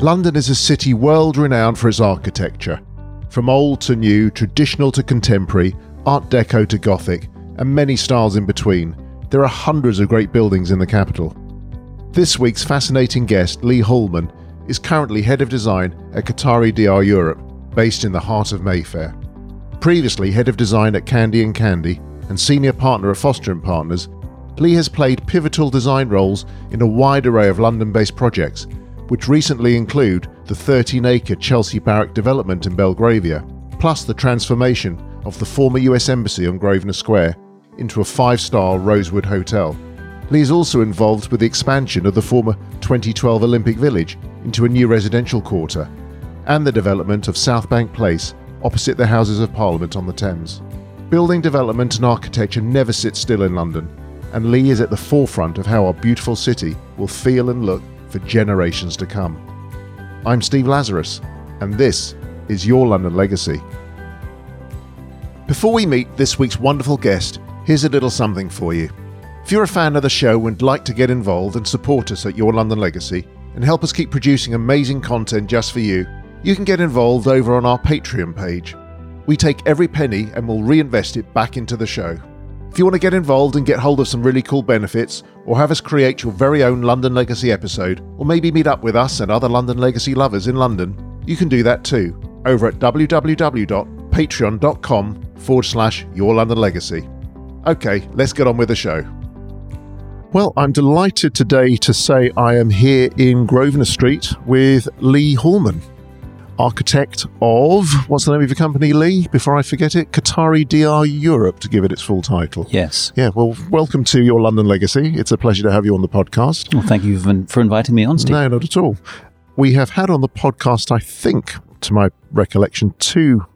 London is a city world renowned for its architecture. From old to new, traditional to contemporary, Art Deco to Gothic, and many styles in between, there are hundreds of great buildings in the capital. This week's fascinating guest, Lee Hallman, is currently head of design at Qatari Diar Europe, based in the heart of Mayfair. Previously head of design at Candy and Candy and senior partner at Foster and Partners, Lee has played pivotal design roles in a wide array of London-based projects, which recently include the 13-acre Chelsea Barrack development in Belgravia, plus the transformation of the former US Embassy on Grosvenor Square into a five-star Rosewood hotel. Lee is also involved with the expansion of the former 2012 Olympic Village into a new residential quarter and the development of Southbank Place opposite the Houses of Parliament on the Thames. Building development and architecture never sit still in London, and Lee is at the forefront of how our beautiful city will feel and look for generations to come. I'm Steve Lazarus, and this is Your London Legacy. Before we meet this week's wonderful guest, here's a little something for you. If you're a fan of the show and like to get involved and support us at Your London Legacy and help us keep producing amazing content just for you, you can get involved over on our Patreon page. We take every penny and we'll reinvest it back into the show. If you want to get involved and get hold of some really cool benefits, or have us create your very own London Legacy episode, or maybe meet up with us and other London Legacy lovers in London, you can do that too over at www.patreon.com forward slash your London Legacy. Okay, let's get on with the show. Well, I'm delighted today to say I am here in Grosvenor Street with Lee Hallman architect of what's the name of your company, Lee? Before I forget it, Qatari Diar Europe to give it its full title. Yes. Yeah. Well, welcome to your London legacy. It's a pleasure to have you on the podcast. Well, thank you for inviting me on, Steve. No, not at all. We have had on the podcast, I think, to my recollection, two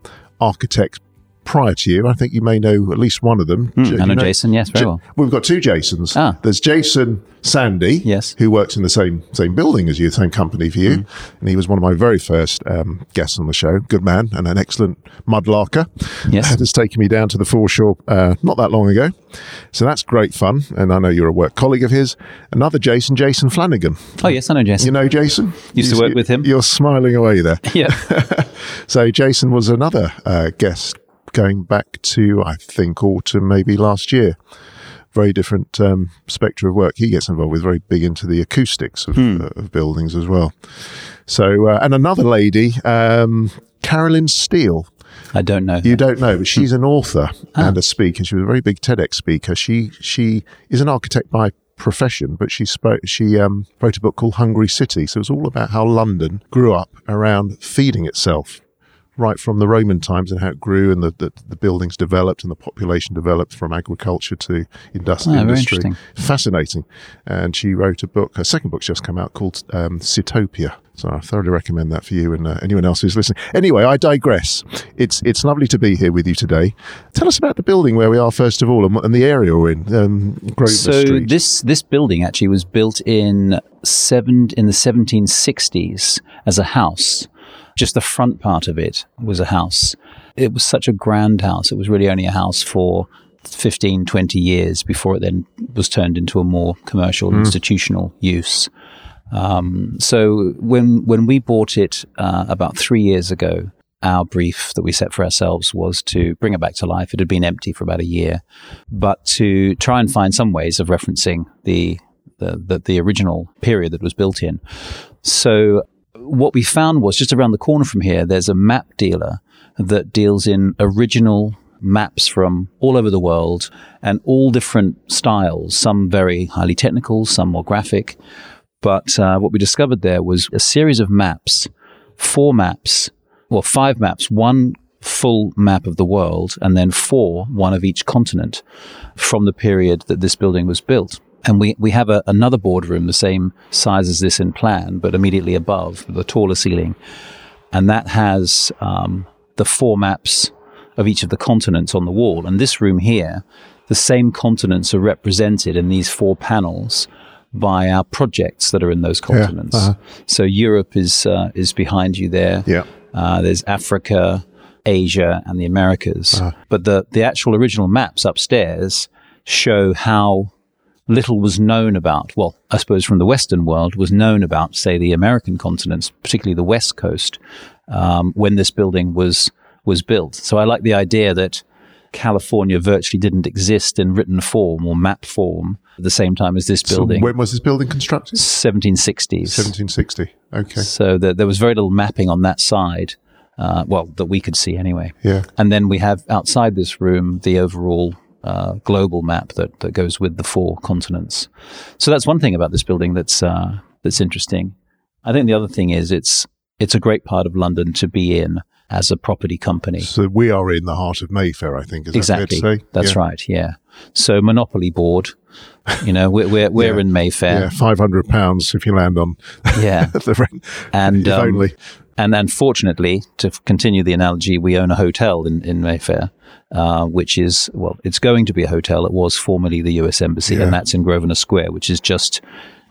architects prior to you. I think you may know at least one of them. Mm, I know, know, Jason, yes, very well. We've got two Jasons. Ah. There's Jason Sandy, yes. who works in the same same building as you, same company for you. Mm. And he was one of my very first um, guests on the show. Good man and an excellent mudlarker. Yes. Has taken me down to the foreshore uh, not that long ago. So that's great fun. And I know you're a work colleague of his. Another Jason, Jason Flanagan. Oh, yes, I know Jason. You know Jason? Used you, to work with him. You're smiling away there. Yeah. so Jason was another uh, guest going back to, I think, autumn maybe last year. Very different um, spectrum of work he gets involved with, very big into the acoustics of, hmm. uh, of buildings as well. So, uh, and another lady, um, Carolyn Steel. I don't know. You don't know, but she's an author ah. and a speaker. She was a very big TEDx speaker. She she is an architect by profession, but she spoke. She um, wrote a book called Hungry City. So it was all about how London grew up around feeding itself right from the Roman times and how it grew and the, the, the buildings developed and the population developed from agriculture to industry. Oh, industry. Fascinating. And she wrote a book, her second book's just come out called um, Sitopia. So I thoroughly recommend that for you and uh, anyone else who's listening. Anyway, I digress. It's it's lovely to be here with you today. Tell us about the building where we are first of all and, and the area we're in, um, Grosvenor so Street. this this building actually was built in seven in the 1760s as a house just the front part of it was a house. It was such a grand house. It was really only a house for 15, 20 years before it then was turned into a more commercial, mm. institutional use. Um, so when when we bought it uh, about three years ago, our brief that we set for ourselves was to bring it back to life. It had been empty for about a year, but to try and find some ways of referencing the the, the, the original period that was built in. So what we found was just around the corner from here, there's a map dealer that deals in original maps from all over the world and all different styles, some very highly technical, some more graphic. But uh, what we discovered there was a series of maps, four maps, well, five maps, one full map of the world, and then four, one of each continent from the period that this building was built. And we, we have a, another boardroom, the same size as this in plan, but immediately above, the taller ceiling. And that has um, the four maps of each of the continents on the wall. And this room here, the same continents are represented in these four panels by our projects that are in those continents. Yeah, uh-huh. So Europe is uh, is behind you there. Yeah. Uh, there's Africa, Asia, and the Americas. Uh-huh. But the the actual original maps upstairs show how little was known about, well, I suppose from the Western world, was known about, say, the American continents, particularly the West Coast, um, when this building was was built. So I like the idea that California virtually didn't exist in written form or map form at the same time as this building. So when was this building constructed? 1760s. 1760. Okay. So the, there was very little mapping on that side. Uh, well, that we could see anyway. Yeah. And then we have outside this room the overall uh, global map that, that goes with the four continents. So that's one thing about this building that's uh, that's interesting. I think the other thing is it's it's a great part of London to be in as a property company. So we are in the heart of Mayfair, I think. Is exactly. That fair to say? That's yeah. right. Yeah. So Monopoly board, you know, we're we're, we're Yeah. in Mayfair. Yeah, five hundred pounds if you land on Yeah. the rent. And um, only. And unfortunately, to continue the analogy, we own a hotel in, in Mayfair, uh, which is, well, it's going to be a hotel. It was formerly the US Embassy, Yeah. and that's in Grosvenor Square, which is just,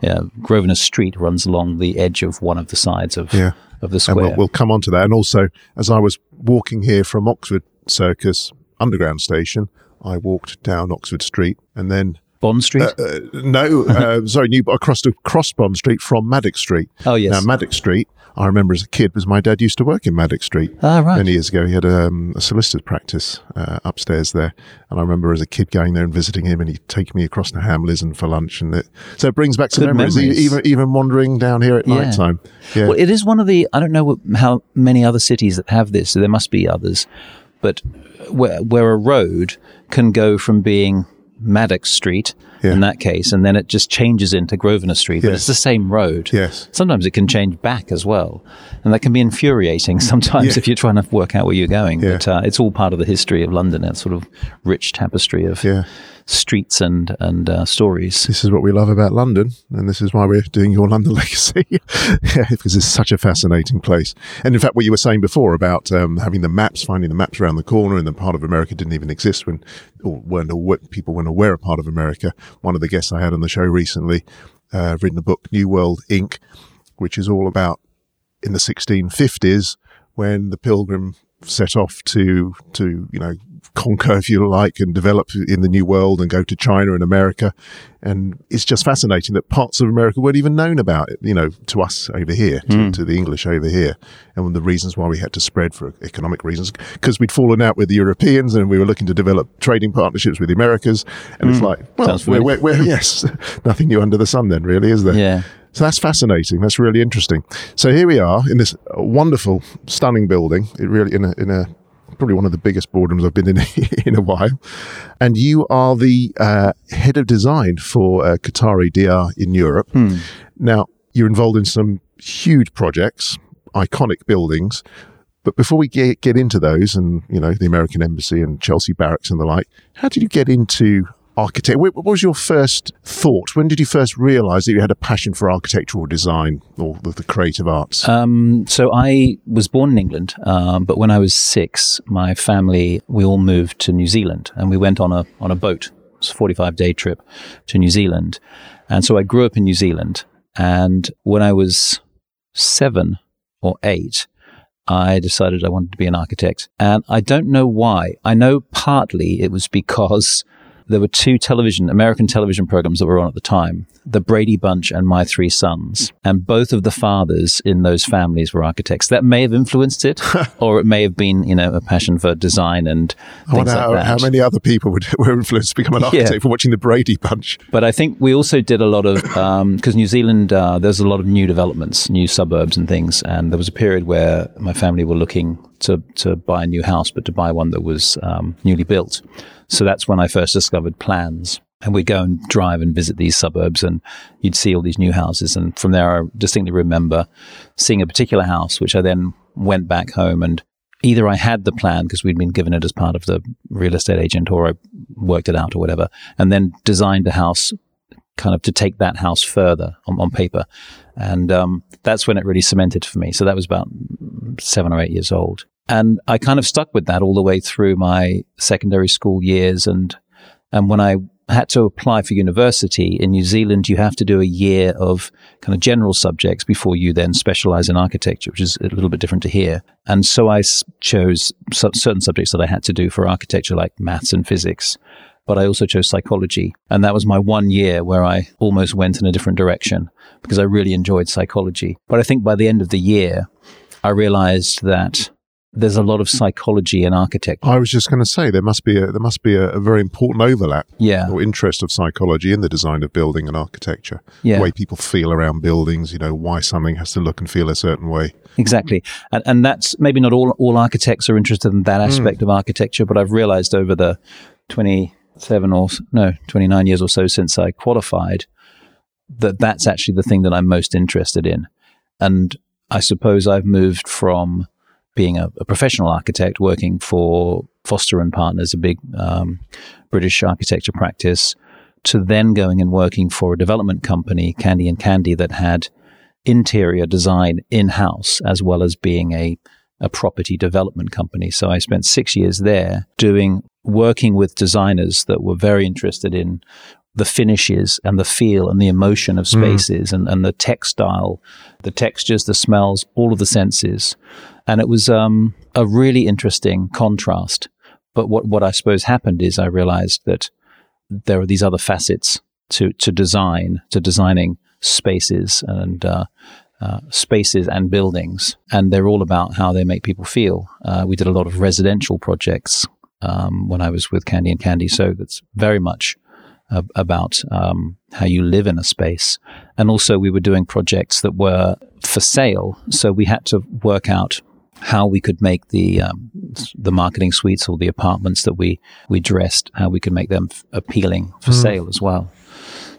uh, Grosvenor Street runs along the edge of one of the sides of, Yeah. Of the And we'll, we'll come on to that. And also, as I was walking here from Oxford Circus Underground Station, I walked down Oxford Street and then Bond Street? uh, no, uh, sorry, New across to Cross Bond Street from Maddox Street. oh, yes. Now, Maddox Street, I remember as a kid, was my dad used to work in Maddox Street. ah, right. Many years ago, he had um, a solicitor's practice uh, upstairs there, and I remember as a kid going there and visiting him, and he'd take me across to Hamleys and for lunch, and it, so it brings back some memories, e- memories. even even wandering down here at Yeah. night time. Yeah, Well, it is one of the. I don't know what, how many other cities that have this. There must be others, but where where a road can go from being Maddox Street Yeah. in that case, and then it just changes into Grosvenor Street, but Yes. it's the same road. yes, Sometimes it can change back as well, and that can be infuriating sometimes Yeah. if you're trying to work out where you're going. Yeah. But uh, it's all part of the history of London. That sort of rich tapestry of yeah. Streets and and uh, stories. This is what we love about London, and this is why we're doing your London legacy, yeah, because it's such a fascinating place. And in fact, what you were saying before about um, having the maps, finding the maps around the corner, and the part of America didn't even exist when, or weren't aware, people weren't aware of part of America. One of the guests I had on the show recently, uh, written a book, New World Inc., which is all about in the 1650s when the Pilgrim set off to to you know conquer, if you like, and develop in the New World and go to China and America. And it's just fascinating that parts of America weren't even known about it, you know, to us over here, to, hmm. to the English over here. And one of the reasons why we had to spread for economic reasons, because we'd fallen out with the Europeans and we were looking to develop trading partnerships with the Americas. And it's hmm. like, well, we're, we're, we're, yes, nothing new under the sun then, really, is there? Yeah. So that's fascinating. That's really interesting. So here we are in this wonderful, stunning building. It really in a in a probably one of the biggest boardrooms I've been in in a while. And you are the uh, head of design for uh, Qatari Diar in Europe. Now you're involved in some huge projects, iconic buildings. But before we get, get into those, and you know the American Embassy and Chelsea Barracks and the like, how did you get into architect? What was your first thought? When did you first realise that you had a passion for architectural design or the, the creative arts? Um, so I was born in England, um, but when I was six, my family we all moved to New Zealand, and we went on a on a boat. It was a forty five day trip to New Zealand, and so I grew up in New Zealand. And when I was seven or eight, I decided I wanted to be an architect, and I don't know why. I know partly it was because there were two television American television programs that were on at the time, The Brady Bunch and My Three Sons, and both of the fathers in those families were architects. That may have influenced it, or it may have been, you know, a passion for design and I wonder things how, like that. how many other people would, were influenced to become an architect for watching the Brady Bunch. But I think we also did a lot of because New Zealand uh, there's a lot of new developments, new suburbs and things, and there was a period where my family were looking to to buy a new house, but to buy one that was um, newly built. So that's when I first discovered plans. And we'd go and drive and visit these suburbs, and you'd see all these new houses. And from there, I distinctly remember seeing a particular house, which I then went back home and either I had the plan because we'd been given it as part of the real estate agent, or I worked it out or whatever, and then designed a house kind of to take that house further on, on paper. And um, that's when it really cemented for me. So that was about seven or eight years old. And I kind of stuck with that all the way through my secondary school years. And, and when I had to apply for university in New Zealand, you have to do a year of kind of general subjects before you then specialize in architecture, which is a little bit different to here. And so I s- chose su- certain subjects that I had to do for architecture, like maths and physics. but I also chose psychology. And that was my one year where I almost went in a different direction because I really enjoyed psychology. But I think by the end of the year, I realized that there's a lot of psychology in architecture. I was just going to say there must be a there must be a, a, very important overlap yeah. or interest of psychology in the design of building and architecture. Yeah. The way people feel around buildings, you know, why something has to look and feel a certain way. Exactly. And and that's maybe not all all architects are interested in that aspect mm. of architecture, but I've realized over the 27 or no, 29 years or so since I qualified that that's actually the thing that I'm most interested in. And I suppose I've moved from being a, a professional architect working for Foster and Partners, a big um, British architecture practice, to then going and working for a development company, Candy and Candy, that had interior design in house as well as being a a property development company. So I spent six years there doing working with designers that were very interested in the finishes and the feel and the emotion of hmm. spaces mm. and, and the textile, the textures, the smells, all of the senses. And it was um, a really interesting contrast. But what, what I suppose happened is I realized that there are these other facets to, to design, to designing spaces and uh, uh, spaces and buildings. And they're all about how they make people feel. Uh, we did a lot of residential projects um, when I was with Candy and Candy. So that's very much about um, how you live in a space. And also, we were doing projects that were for sale. So we had to work out how we could make the um, the marketing suites or the apartments that we we dressed, how we could make them f- appealing for mm. sale as well.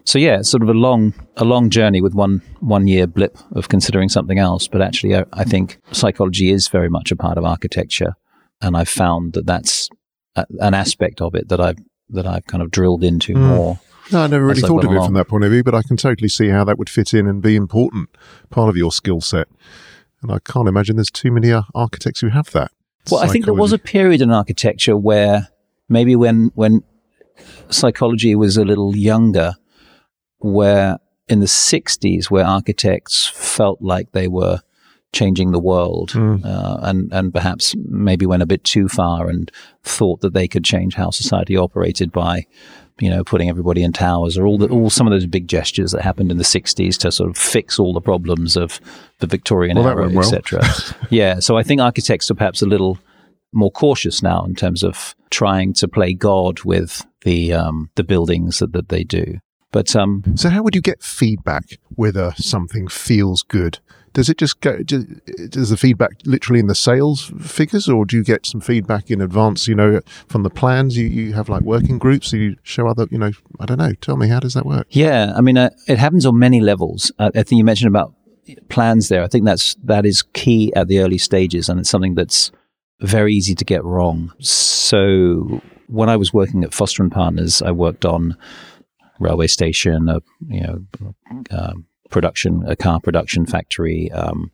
So yeah, it's sort of a long a long journey with one one year blip of considering something else. But actually, I, I think psychology is very much a part of architecture, and I've found that that's a, an aspect of it that I've that I've kind of drilled into mm. more. No, I never really thought of it along. from that point of view, but I can totally see how that would fit in and be important part of your skill set. And I can't imagine there's too many uh, architects who have that. Well, psychology. I think there was a period in architecture where maybe when when psychology was a little younger, where in the 60s, where architects felt like they were changing the world mm. uh, and, and perhaps maybe went a bit too far and thought that they could change how society operated by you know, putting everybody in towers or all the, all some of those big gestures that happened in the 60s to sort of fix all the problems of the Victorian well, era, etc. Well. yeah. So I think architects are perhaps a little more cautious now in terms of trying to play God with the um, the buildings that, that they do. But um, so, how would you get feedback whether something feels good? Does it just go? Does the feedback literally in the sales figures, or do you get some feedback in advance? You know, from the plans, you, you have like working groups. You show other, you know, I don't know. Tell me, how does that work? Yeah, I mean, uh, it happens on many levels. Uh, I think you mentioned about plans there. I think that's that is key at the early stages, and it's something that's very easy to get wrong. So when I was working at Foster and Partners, I worked on railway station, a you know um, production, a car production factory, um,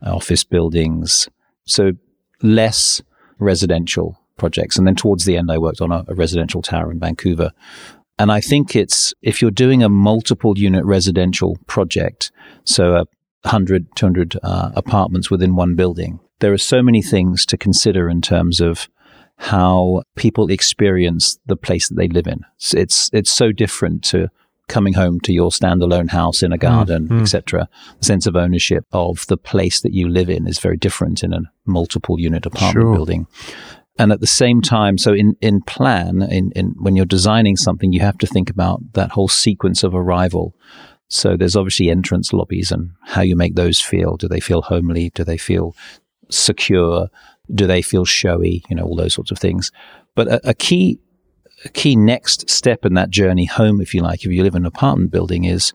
office buildings. So less residential projects. And then towards the end, I worked on a, a residential tower in Vancouver. And I think it's if you're doing a multiple unit residential project, so a 100, 200 uh, apartments within one building, there are so many things to consider in terms of how people experience the place that they live in. It's it's, it's so different to coming home to your standalone house in a garden, mm, mm. etc. The sense of ownership of the place that you live in is very different in a multiple unit apartment sure. building. And at the same time, so in, in plan, in, in when you're designing something, you have to think about that whole sequence of arrival. So there's obviously entrance lobbies and how you make those feel. Do they feel homely? Do they feel secure? Do they feel showy? You know, all those sorts of things. But a, a key a key next step in that journey home, if you like, if you live in an apartment building, is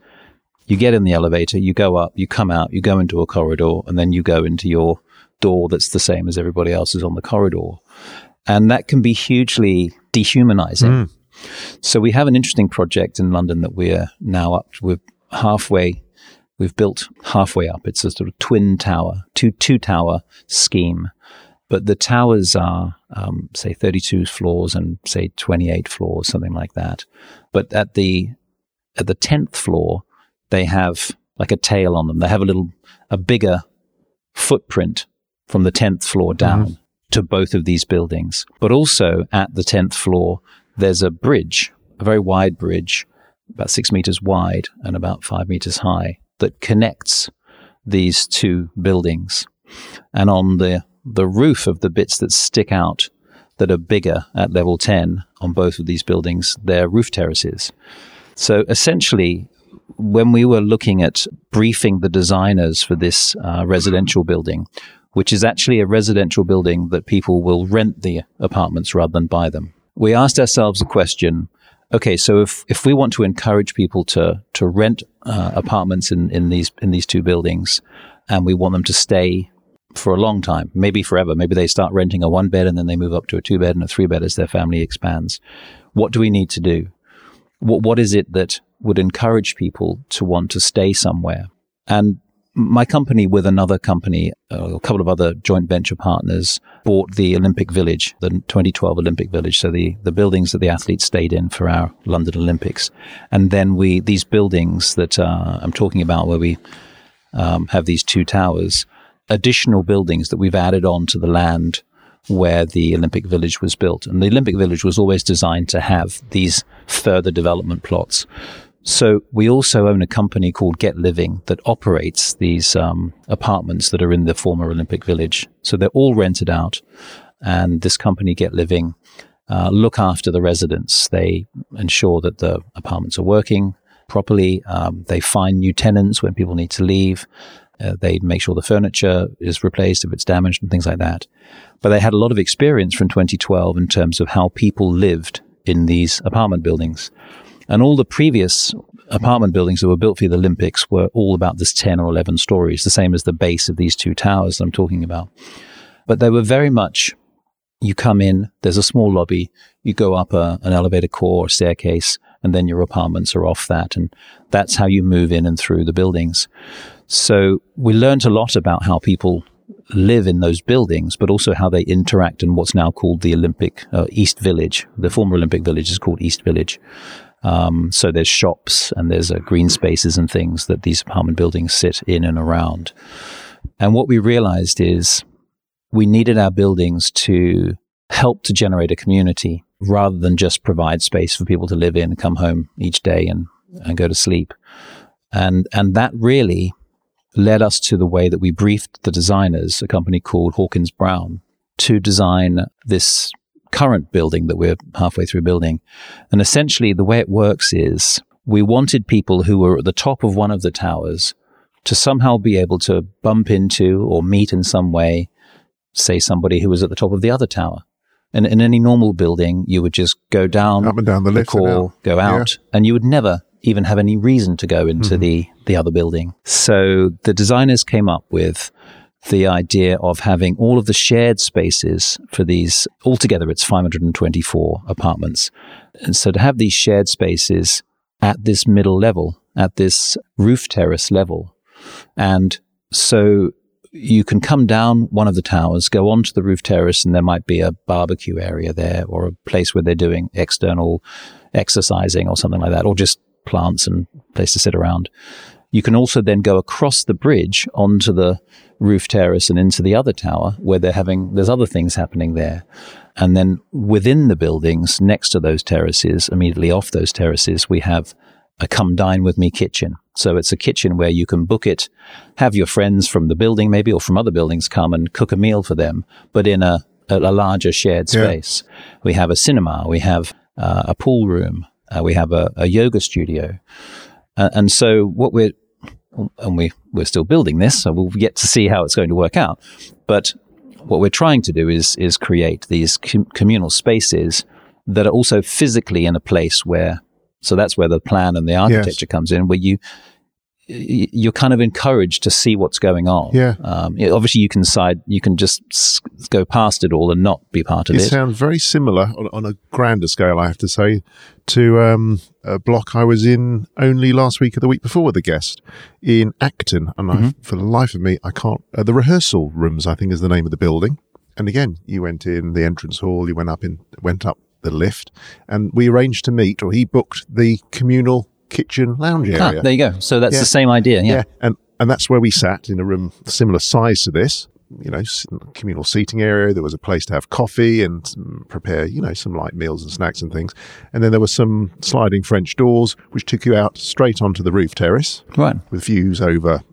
you get in the elevator, you go up, you come out, you go into a corridor, and then you go into your door that's the same as everybody else's on the corridor. And that can be hugely dehumanizing. Mm. So we have an interesting project in London that we're now up. We're halfway. We've built halfway up. It's a sort of twin tower, two two tower scheme but the towers are, um, say, 32 floors and say 28 floors, something like that. But at the at the 10th floor, they have like a tail on them. They have a little a bigger footprint from the 10th floor mm-hmm. down mm-hmm. to both of these buildings. But also at the 10th floor, there's a bridge, a very wide bridge, about six meters wide and about five meters high, that connects these two buildings. And on the, the roof of the bits that stick out that are bigger at level 10 on both of these buildings, they're roof terraces. So essentially, when we were looking at briefing the designers for this uh, residential building, which is actually a residential building that people will rent the apartments rather than buy them, we asked ourselves a question. Okay, so if, if we want to encourage people to to rent uh, apartments in, in these in these two buildings, and we want them to stay for a long time, maybe forever. Maybe they start renting a one bed and then they move up to a two bed and a three bed as their family expands. What do we need to do? What, what is it that would encourage people to want to stay somewhere? And my company with another company, uh, a couple of other joint venture partners, bought the Olympic Village, the 2012 Olympic Village. So the, the buildings that the athletes stayed in for our London Olympics. And then we, these buildings that uh, I'm talking about where we um, have these two towers, additional buildings that we've added on to the land where the Olympic Village was built. And the Olympic Village was always designed to have these further development plots. So we also own a company called Get Living that operates these um, apartments that are in the former Olympic Village. So they're all rented out, and this company Get Living uh, look after the residents. They ensure that the apartments are working properly. Um, they find new tenants when people need to leave. Uh, they make sure the furniture is replaced if it's damaged and things like that. But they had a lot of experience from 2012 in terms of how people lived in these apartment buildings. And all the previous apartment buildings that were built for the Olympics were all about this 10 or 11 stories, the same as the base of these two towers that I'm talking about. But they were very much you come in, there's a small lobby, you go up a, an elevator core or staircase, and then your apartments are off that. And that's how you move in and through the buildings. So we learned a lot about how people live in those buildings, but also how they interact in what's now called the Olympic uh, East Village. The former Olympic Village is called East Village. Um, so there's shops and there's uh, green spaces and things that these apartment buildings sit in and around. And what we realized is we needed our buildings to help to generate a community rather than just provide space for people to live in, come home each day and, and go to sleep. And, and that really led us to the way that we briefed the designers, a company called Hawkins Brown, to design this current building that we're halfway through building. And essentially, the way it works is we wanted people who were at the top of one of the towers to somehow be able to bump into or meet in some way, say, somebody who was at the top of the other tower. And in any normal building, you would just go down, up and down the, the lift, core, go out, yeah. and you would never even have any reason to go into mm-hmm. the the other building. So the designers came up with the idea of having all of the shared spaces for these, altogether it's 524 apartments. And so to have these shared spaces at this middle level, at this roof terrace level. And so you can come down one of the towers, go onto the roof terrace, and there might be a barbecue area there or a place where they're doing external exercising or something like that, or just plants and place to sit around. You can also then go across the bridge onto the roof terrace and into the other tower where they're having, there's other things happening there. And then within the buildings next to those terraces, immediately off those terraces, we have a come dine with me kitchen. So it's a kitchen where you can book it, have your friends from the building maybe or from other buildings come and cook a meal for them, but in a, a, larger shared space. Yeah. We have a cinema, we have uh, a pool room, uh, we have a, a yoga studio. Uh, and so what we're and we we're still building this, so we'll get to see how it's going to work out. But what we're trying to do is is create these com- communal spaces that are also physically in a place where. So that's where the plan and the architecture yes. comes in, where you you're kind of encouraged to see what's going on. Yeah. Um, obviously, you can side, you can just go past it all and not be part of it. It sounds very similar on, on, a grander scale, I have to say, to um, a block I was in only last week or the week before with a guest in Acton, and mm-hmm. I, for the life of me, I can't. Uh, the rehearsal rooms, I think, is the name of the building. And again, you went in the entrance hall, you went up in, went up the lift, and we arranged to meet, or he booked the communal kitchen lounge area. Ah, there you go. So that's yeah. the same idea. Yeah. yeah. And and that's where we sat in a room similar size to this. you know, communal seating area. There was a place to have coffee and mm, prepare, you know, some light meals and snacks and things. And then there were some sliding French doors, which took you out straight onto the roof terrace Right. with views over,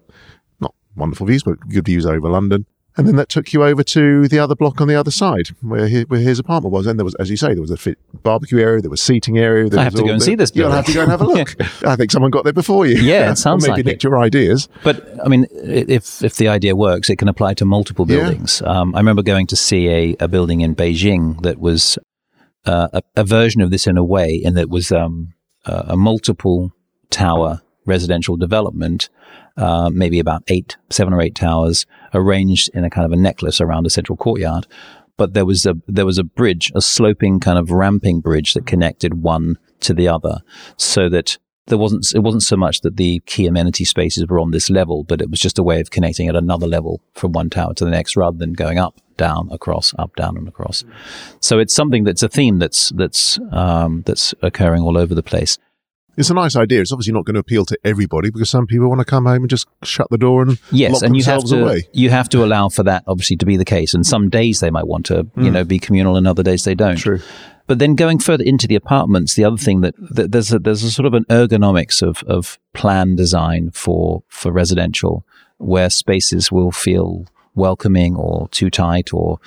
not wonderful views, but good views over London. And then that took you over to the other block on the other side, where his, where his apartment was. And there was, as you say, there was a fit barbecue area, there was seating area. There I was have to go and the- see this You'll have to go and have a look. I think someone got there before you. Yeah, it sounds or maybe like nicked it. your ideas. But I mean, if if the idea works, it can apply to multiple Yeah. buildings. Um, I remember going to see a, a building in Beijing that was uh, a, a version of this in a way, and that was um, a, a multiple tower residential development, uh, maybe about eight, seven or eight towers arranged in a kind of a necklace around a central courtyard. But there was a there was a bridge, a sloping kind of ramping bridge that connected one to the other, so that there wasn't it wasn't so much that the key amenity spaces were on this level, but it was just a way of connecting at another level from one tower to the next, rather than going up, down, across, up, down, and across. So it's something that's a theme that's that's um, that's occurring all over the place. It's a nice idea. It's obviously not going to appeal to everybody because some people want to come home and just shut the door and Yes, and you have to away. you have to allow for that obviously to be the case. And some days they might want to you mm. know be communal, and other days they don't. True. But then going further into the apartments, the other thing that, that there's a, there's a sort of an ergonomics of of plan design for for residential, where spaces will feel welcoming or too tight or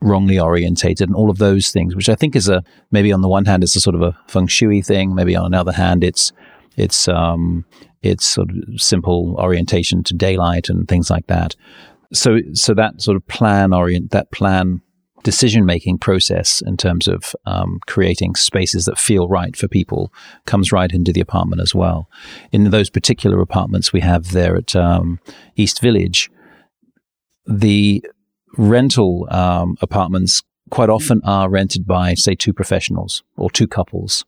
wrongly orientated and all of those things, which I think is a maybe on the one hand it's a sort of a feng shui thing, maybe on another hand it's it's um it's sort of simple orientation to daylight and things like that. So so that sort of plan orient that plan decision making process in terms of um, creating spaces that feel right for people comes right into the apartment as well. In those particular apartments we have there at um, East Village, the rental um, apartments quite often are rented by, say, two professionals or two couples.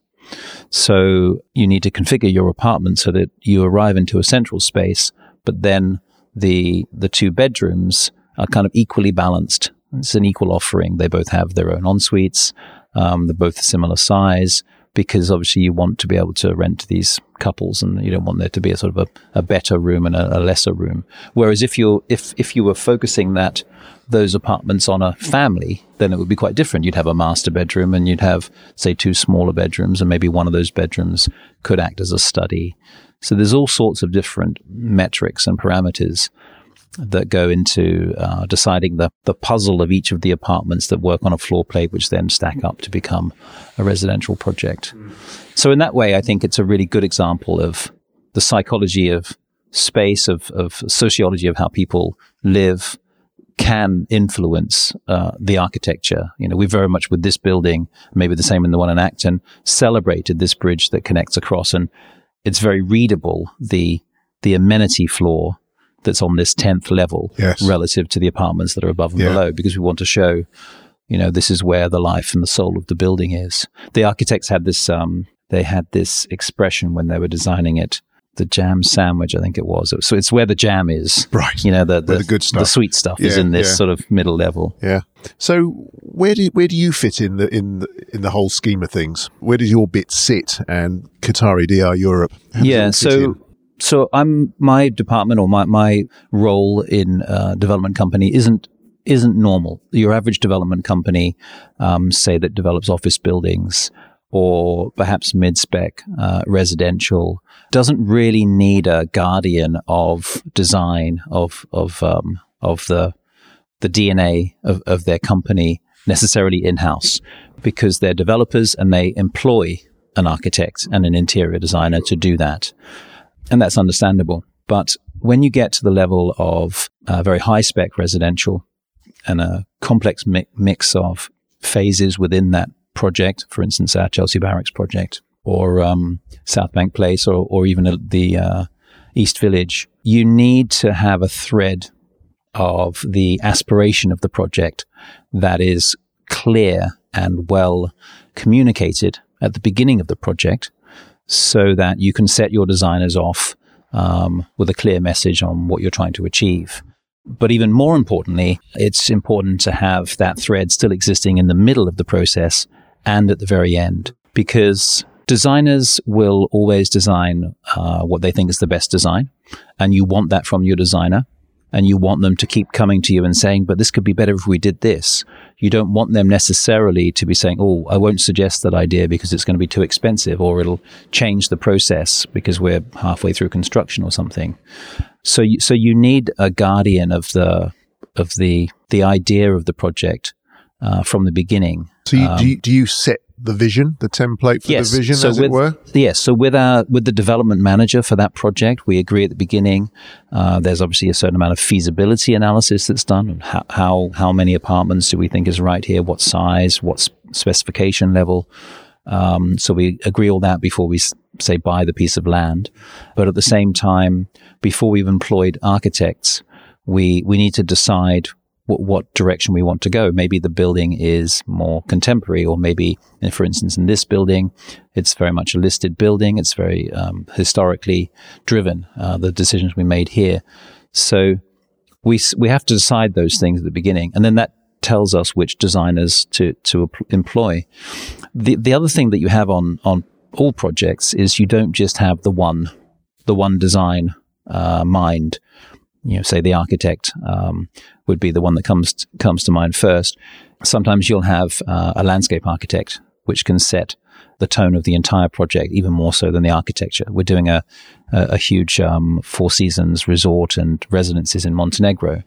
So you need to configure your apartment so that you arrive into a central space, but then the the two bedrooms are kind of equally balanced. It's an equal offering. They both have their own en suites. Um, they're both similar size because obviously you want to be able to rent these couples and you don't want there to be a sort of a, a better room and a, a lesser room. Whereas if you're if if you were focusing that those apartments on a family, then it would be quite different. You'd have a master bedroom and you'd have, say, two smaller bedrooms, and maybe one of those bedrooms could act as a study. So there's all sorts of different metrics and parameters that go into uh, deciding the, the puzzle of each of the apartments that work on a floor plate, which then stack up to become a residential project. So in that way, I think it's a really good example of the psychology of space, of, of sociology of how people live, can influence uh, the architecture. You know, we very much with this building, maybe the same in the one in Acton, celebrated this bridge that connects across, and it's very readable. The the amenity floor that's on this tenth level Yes. relative to the apartments that are above and Yeah. below, because we want to show, you know, this is where the life and the soul of the building is. The architects had this. Um, they had this expression when they were designing it. The jam sandwich, I think it was. So it's where the jam is. Right. You know, the, the, the good stuff. the sweet stuff is in this yeah. sort of middle level. Yeah. So where do where do you fit in the in the, in the whole scheme of things? Where does your bit sit? And Qatari Diar Europe. How does it yeah. So, in? So I'm my department or my my role in uh, development company isn't isn't normal. Your average development company, um, say that develops office buildings or perhaps mid spec uh, residential, doesn't really need a guardian of design of of um, of the the DNA of, of their company necessarily in house because they're developers and they employ an architect and an interior designer to do that. And that's understandable. But when you get to the level of uh, very high spec residential and a complex mi- mix of phases within that project, for instance, our Chelsea Barracks project or um, Southbank Place or, or even the uh, East Village, you need to have a thread of the aspiration of the project that is clear and well communicated at the beginning of the project so that you can set your designers off um, with a clear message on what you're trying to achieve. But even more importantly, it's important to have that thread still existing in the middle of the process and at the very end because designers will always design uh, what they think is the best design, and you want that from your designer and you want them to keep coming to you and saying, but this could be better if we did this. You don't want them necessarily to be saying, oh, I won't suggest that idea because it's going to be too expensive or it'll change the process because we're halfway through construction or something. So, you, so you need a guardian of the, of the, the idea of the project uh, from the beginning. So, you, um, do, you, do you set the vision, the template for yes. the vision, so as with, it were? Yes. So with our with the development manager for that project, we agree at the beginning. Uh, there's obviously a certain amount of feasibility analysis that's done. How, how how many apartments do we think is right here? What size? What specification level? Um, so we agree all that before we say buy the piece of land. But at the same time, before we've employed architects, we we need to decide what, what direction we want to go. Maybe the building is more contemporary, or maybe, for instance, in this building, it's very much a listed building. It's very um, historically driven. Uh, the decisions we made here, so we we have to decide those things at the beginning, and then that tells us which designers to to employ. The the other thing that you have on on all projects is you don't just have the one the one design uh, mind you know, say the architect um, would be the one that comes to, comes to mind first. Sometimes you'll have uh, a landscape architect which can set the tone of the entire project, even more so than the architecture. We're doing a a, a huge um, Four Seasons resort and residences in Montenegro,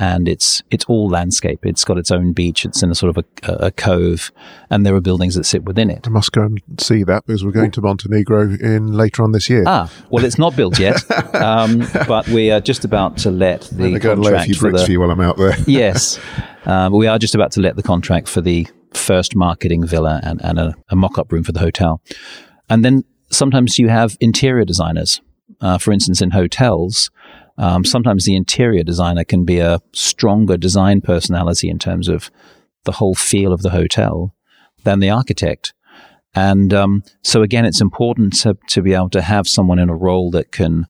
and it's it's all landscape. It's got its own beach. It's in a sort of a, a, cove, and there are buildings that sit within it. I must go and see that because we're going to Montenegro in later on this year. Ah, well, it's not built yet, um, but we are just about to let the I'm contract lay a few bricks the, for you while I'm out there. yes, um, we are just about to let the contract for the first marketing villa and, and a, a mock-up room for the hotel, and then sometimes you have interior designers. Uh, for instance, in hotels, um, sometimes the interior designer can be a stronger design personality in terms of the whole feel of the hotel than the architect. And um, so, again, it's important to, to be able to have someone in a role that can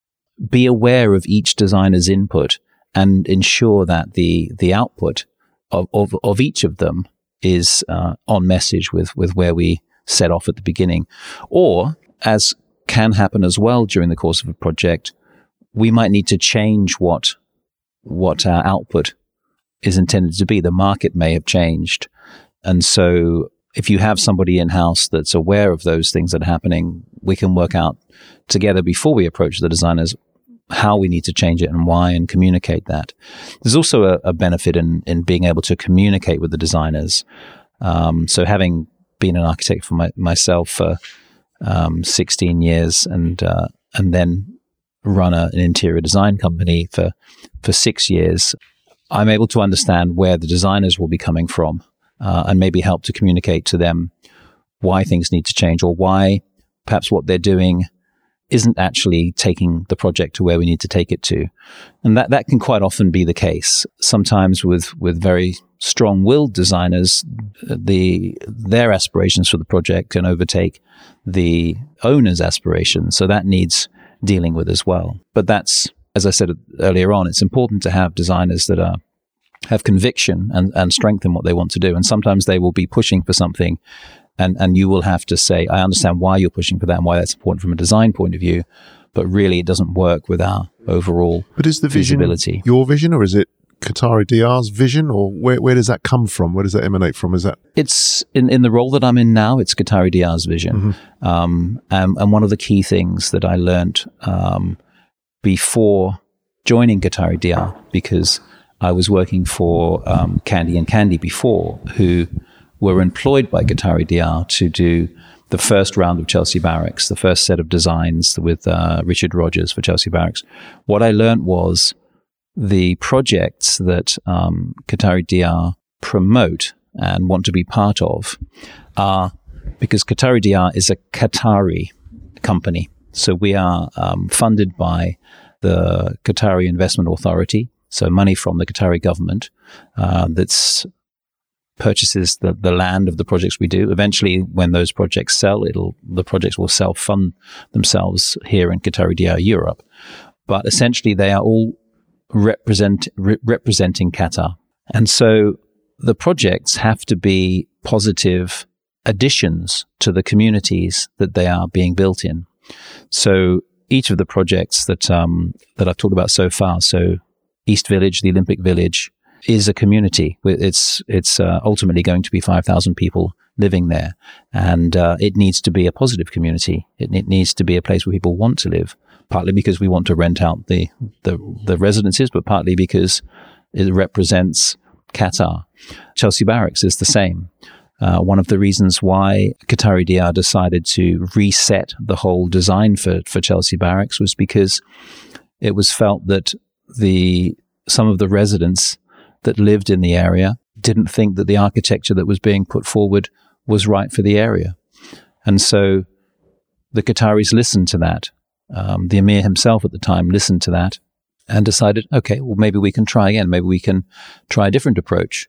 be aware of each designer's input and ensure that the the output of, of, of each of them is uh, on message with, with where we set off at the beginning. Or, as can happen as well during the course of a project, we might need to change what what our output is intended to be. The market may have changed, and so if you have somebody in house that's aware of those things that are happening, we can work out together before we approach the designers how we need to change it and why and communicate that. There's also a, a benefit in, in being able to communicate with the designers. Um, so having been an architect for my, myself for um, 16 years and uh, and then run a, an interior design company for for six years, I'm able to understand where the designers will be coming from uh, and maybe help to communicate to them why things need to change or why perhaps what they're doing isn't actually taking the project to where we need to take it to. And that, that can quite often be the case. Sometimes with, with very strong willed designers, the, their aspirations for the project can overtake the owner's aspirations. So that needs dealing with as well. But that's, as I said earlier on, it's important to have designers that are have conviction and, and strength in what they want to do. And sometimes they will be pushing for something and, and you will have to say, I understand why you're pushing for that and why that's important from a design point of view, but really it doesn't work with our overall But is the vision visibility. your vision or is it Qatari Diar's vision, or where, where does that come from? Where does that emanate from? Is that it's in, in the role that I'm in now? It's Qatari Diar's vision, mm-hmm. um, and, and, one of the key things that I learned um, before joining Qatari Diar, because I was working for um, Candy and Candy before, who were employed by Qatari Diar to do the first round of Chelsea Barracks, the first set of designs with uh, Richard Rogers for Chelsea Barracks. What I learned was the projects that um, Qatari Diar promote and want to be part of are because Qatari Diar is a Qatari company. So we are um, funded by the Qatari Investment Authority, so money from the Qatari government uh, that's purchases the, the land of the projects we do. Eventually, when those projects sell, it'll the projects will self fund themselves here in Qatari Diar Europe. But essentially, they are all represent, re- representing Qatar. And so the projects have to be positive additions to the communities that they are being built in. So each of the projects that um, that I've talked about so far, so East Village, the Olympic Village, is a community. It's it's uh, ultimately going to be five thousand people living there, and uh, it needs to be a positive community. It, it, needs to be a place where people want to live. Partly because we want to rent out the the, the residences, but partly because it represents Qatar. Chelsea Barracks is the same. Uh, one of the reasons why Qatari Diar decided to reset the whole design for, for Chelsea Barracks was because it was felt that the some of the residents that lived in the area didn't think that the architecture that was being put forward was right for the area. And so the Qataris listened to that. Um, the emir himself at the time listened to that and decided, okay, well, maybe we can try again. Maybe we can try a different approach.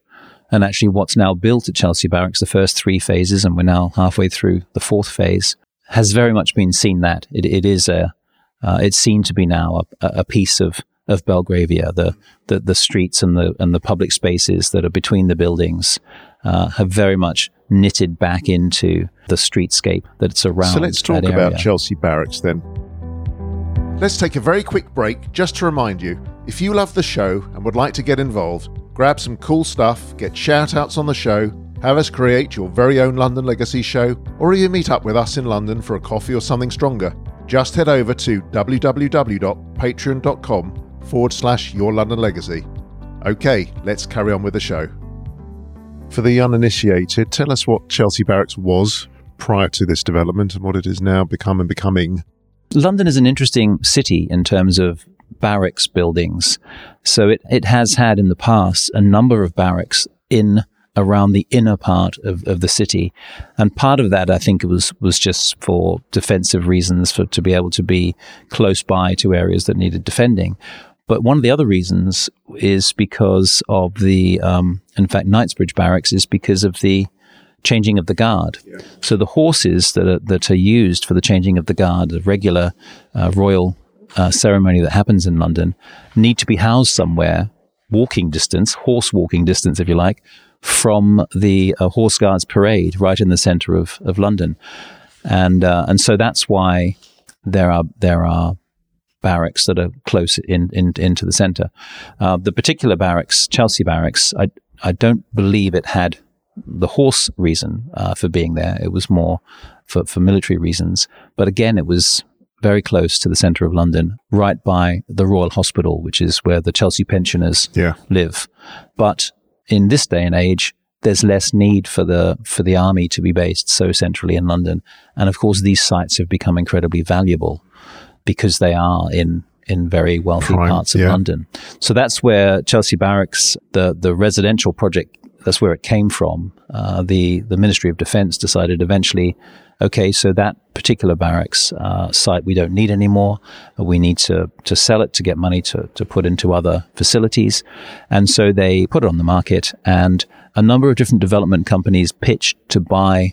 And actually, what's now built at Chelsea Barracks, the first three phases, and we're now halfway through the fourth phase, has very much been seen that it, it is a, uh, it's seen to be now a, a piece of of Belgravia, the, the, the streets and the and the public spaces that are between the buildings uh, have very much knitted back into the streetscape that's around. So let's talk about Chelsea Barracks then. Let's take a very quick break just to remind you if you love the show and would like to get involved, grab some cool stuff, get shout outs on the show, have us create your very own London Legacy show, or even meet up with us in London for a coffee or something stronger, just head over to www.patreon.com forward slash your London legacy. Okay, let's carry on with the show. For the uninitiated, tell us what Chelsea Barracks was prior to this development and what it is now become and becoming. London is an interesting city in terms of barracks buildings. So it, it has had in the past a number of barracks in around the inner part of, of the city. And part of that, I think, was, was just for defensive reasons, for to be able to be close by to areas that needed defending. But one of the other reasons is because of the, um, in fact, Knightsbridge Barracks is because of the changing of the guard. Yeah. So the horses that are, that are used for the changing of the guard, the regular uh, royal uh, ceremony that happens in London, need to be housed somewhere, walking distance, horse walking distance, if you like, from the uh, Horse Guards Parade right in the centre of, of London. And, uh, and so that's why there are, there are barracks that are close in, in into the centre. Uh, the particular barracks, Chelsea Barracks, I I don't believe it had the horse reason uh, for being there. It was more for for military reasons. But again, it was very close to the centre of London, right by the Royal Hospital, which is where the Chelsea pensioners yeah. live. But in this day and age, there's less need for the for the army to be based so centrally in London, and of course, these sites have become incredibly valuable because they are in in very wealthy Prime, parts of yeah. London. So that's where Chelsea Barracks, the the residential project, that's where it came from. Uh, the the Ministry of Defence decided eventually, okay, so that particular barracks uh, site we don't need anymore. We need to to sell it to get money to to put into other facilities, and so they put it on the market. And a number of different development companies pitched to buy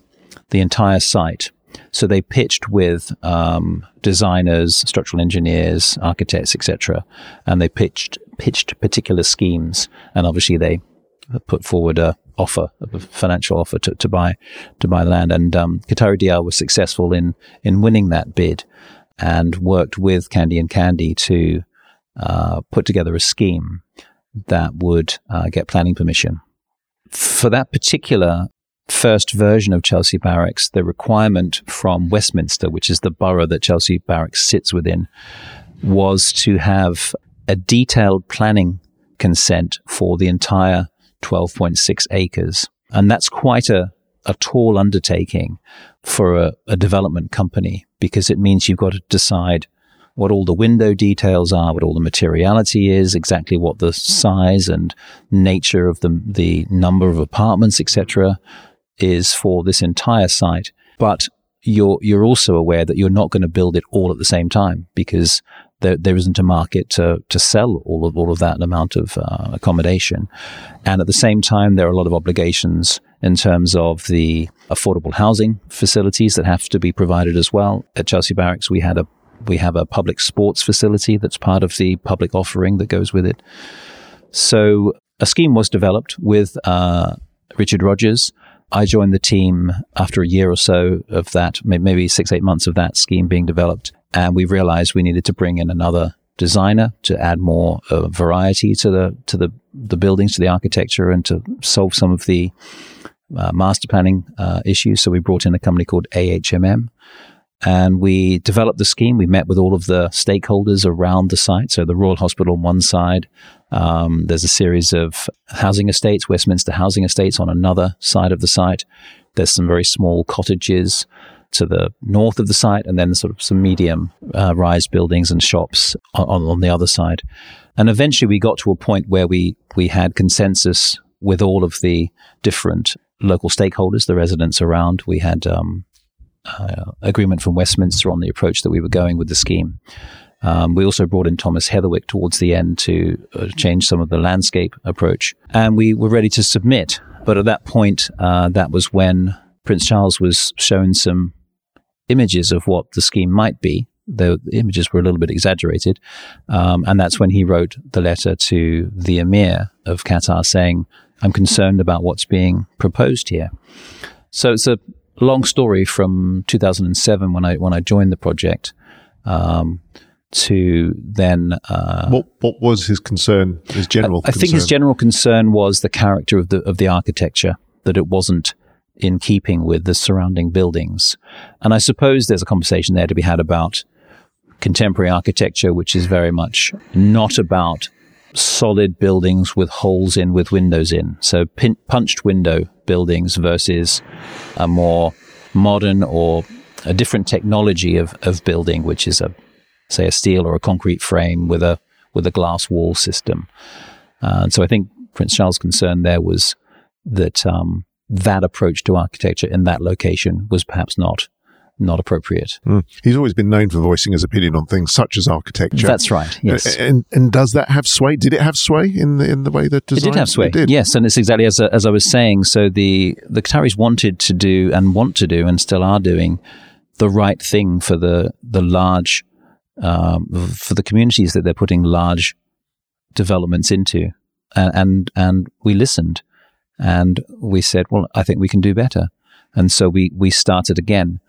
the entire site so they pitched with um, designers, structural engineers, architects, etc., and they pitched pitched particular schemes, and obviously they put forward a offer, a financial offer to, to buy to buy land. And um, Qatari Diar was successful in in winning that bid, and worked with Candy and Candy to uh, put together a scheme that would uh, get planning permission. For that particular first version of Chelsea Barracks, the requirement from Westminster, which is the borough that Chelsea Barracks sits within, was to have a detailed planning consent for the entire 12.6 acres. And that's quite a, a tall undertaking for a, a development company because it means you've got to decide what all the window details are, what all the materiality is, exactly what the size and nature of the the number of apartments, etc is for this entire site, but you're you're also aware that you're not going to build it all at the same time because there, there isn't a market to to sell all of all of that amount of uh, accommodation, and at the same time there are a lot of obligations in terms of the affordable housing facilities that have to be provided as well. At Chelsea Barracks, we had a we have a public sports facility that's part of the public offering that goes with it. So a scheme was developed with uh, Richard Rogers I joined the team after a year or so of that, maybe six, eight months of that scheme being developed. And we realized we needed to bring in another designer to add more uh, variety to the to the the buildings, to the architecture, and to solve some of the uh, master planning uh, issues. So we brought in a company called AHMM, and we developed the scheme. We met with all of the stakeholders around the site. So the Royal Hospital on one side. Um, there's a series of housing estates, Westminster housing estates on another side of the site. There's some very small cottages to the north of the site, and then sort of some medium uh, rise buildings and shops on, on the other side. And eventually, we got to a point where we we had consensus with all of the different local stakeholders, the residents around. We had um, uh, agreement from Westminster on the approach that we were going with the scheme. Um, we also brought in Thomas Heatherwick towards the end to uh, change some of the landscape approach, and we were ready to submit. But at that point, uh, that was when Prince Charles was shown some images of what the scheme might be. The images were a little bit exaggerated, um, and that's when he wrote the letter to the Emir of Qatar saying, "I'm concerned about what's being proposed here." So it's a long story from 2007 when I when I joined the project. Um, to then. Uh, what what was his concern? His general. I, I think his general concern was the character of the of the architecture that it wasn't in keeping with the surrounding buildings, and I suppose there's a conversation there to be had about contemporary architecture, which is very much not about solid buildings with holes in with windows in. So pin- punched window buildings versus a more modern or a different technology of, of building, which is a say a steel or a concrete frame with a with a glass wall system. Uh, and so I think Prince Charles' concern there was that um, that approach to architecture in that location was perhaps not not appropriate. Mm. He's always been known for voicing his opinion on things such as architecture. That's right. Yes. And and does that have sway? Did it have sway in the in the way that design? It did have sway. Did. Yes, and it's exactly as as I was saying. So the the Qataris wanted to do and want to do and still are doing the right thing for the the large um, for the communities that they're putting large developments into. And, and, and we listened and we said, well, I think we can do better. And so we, we started again.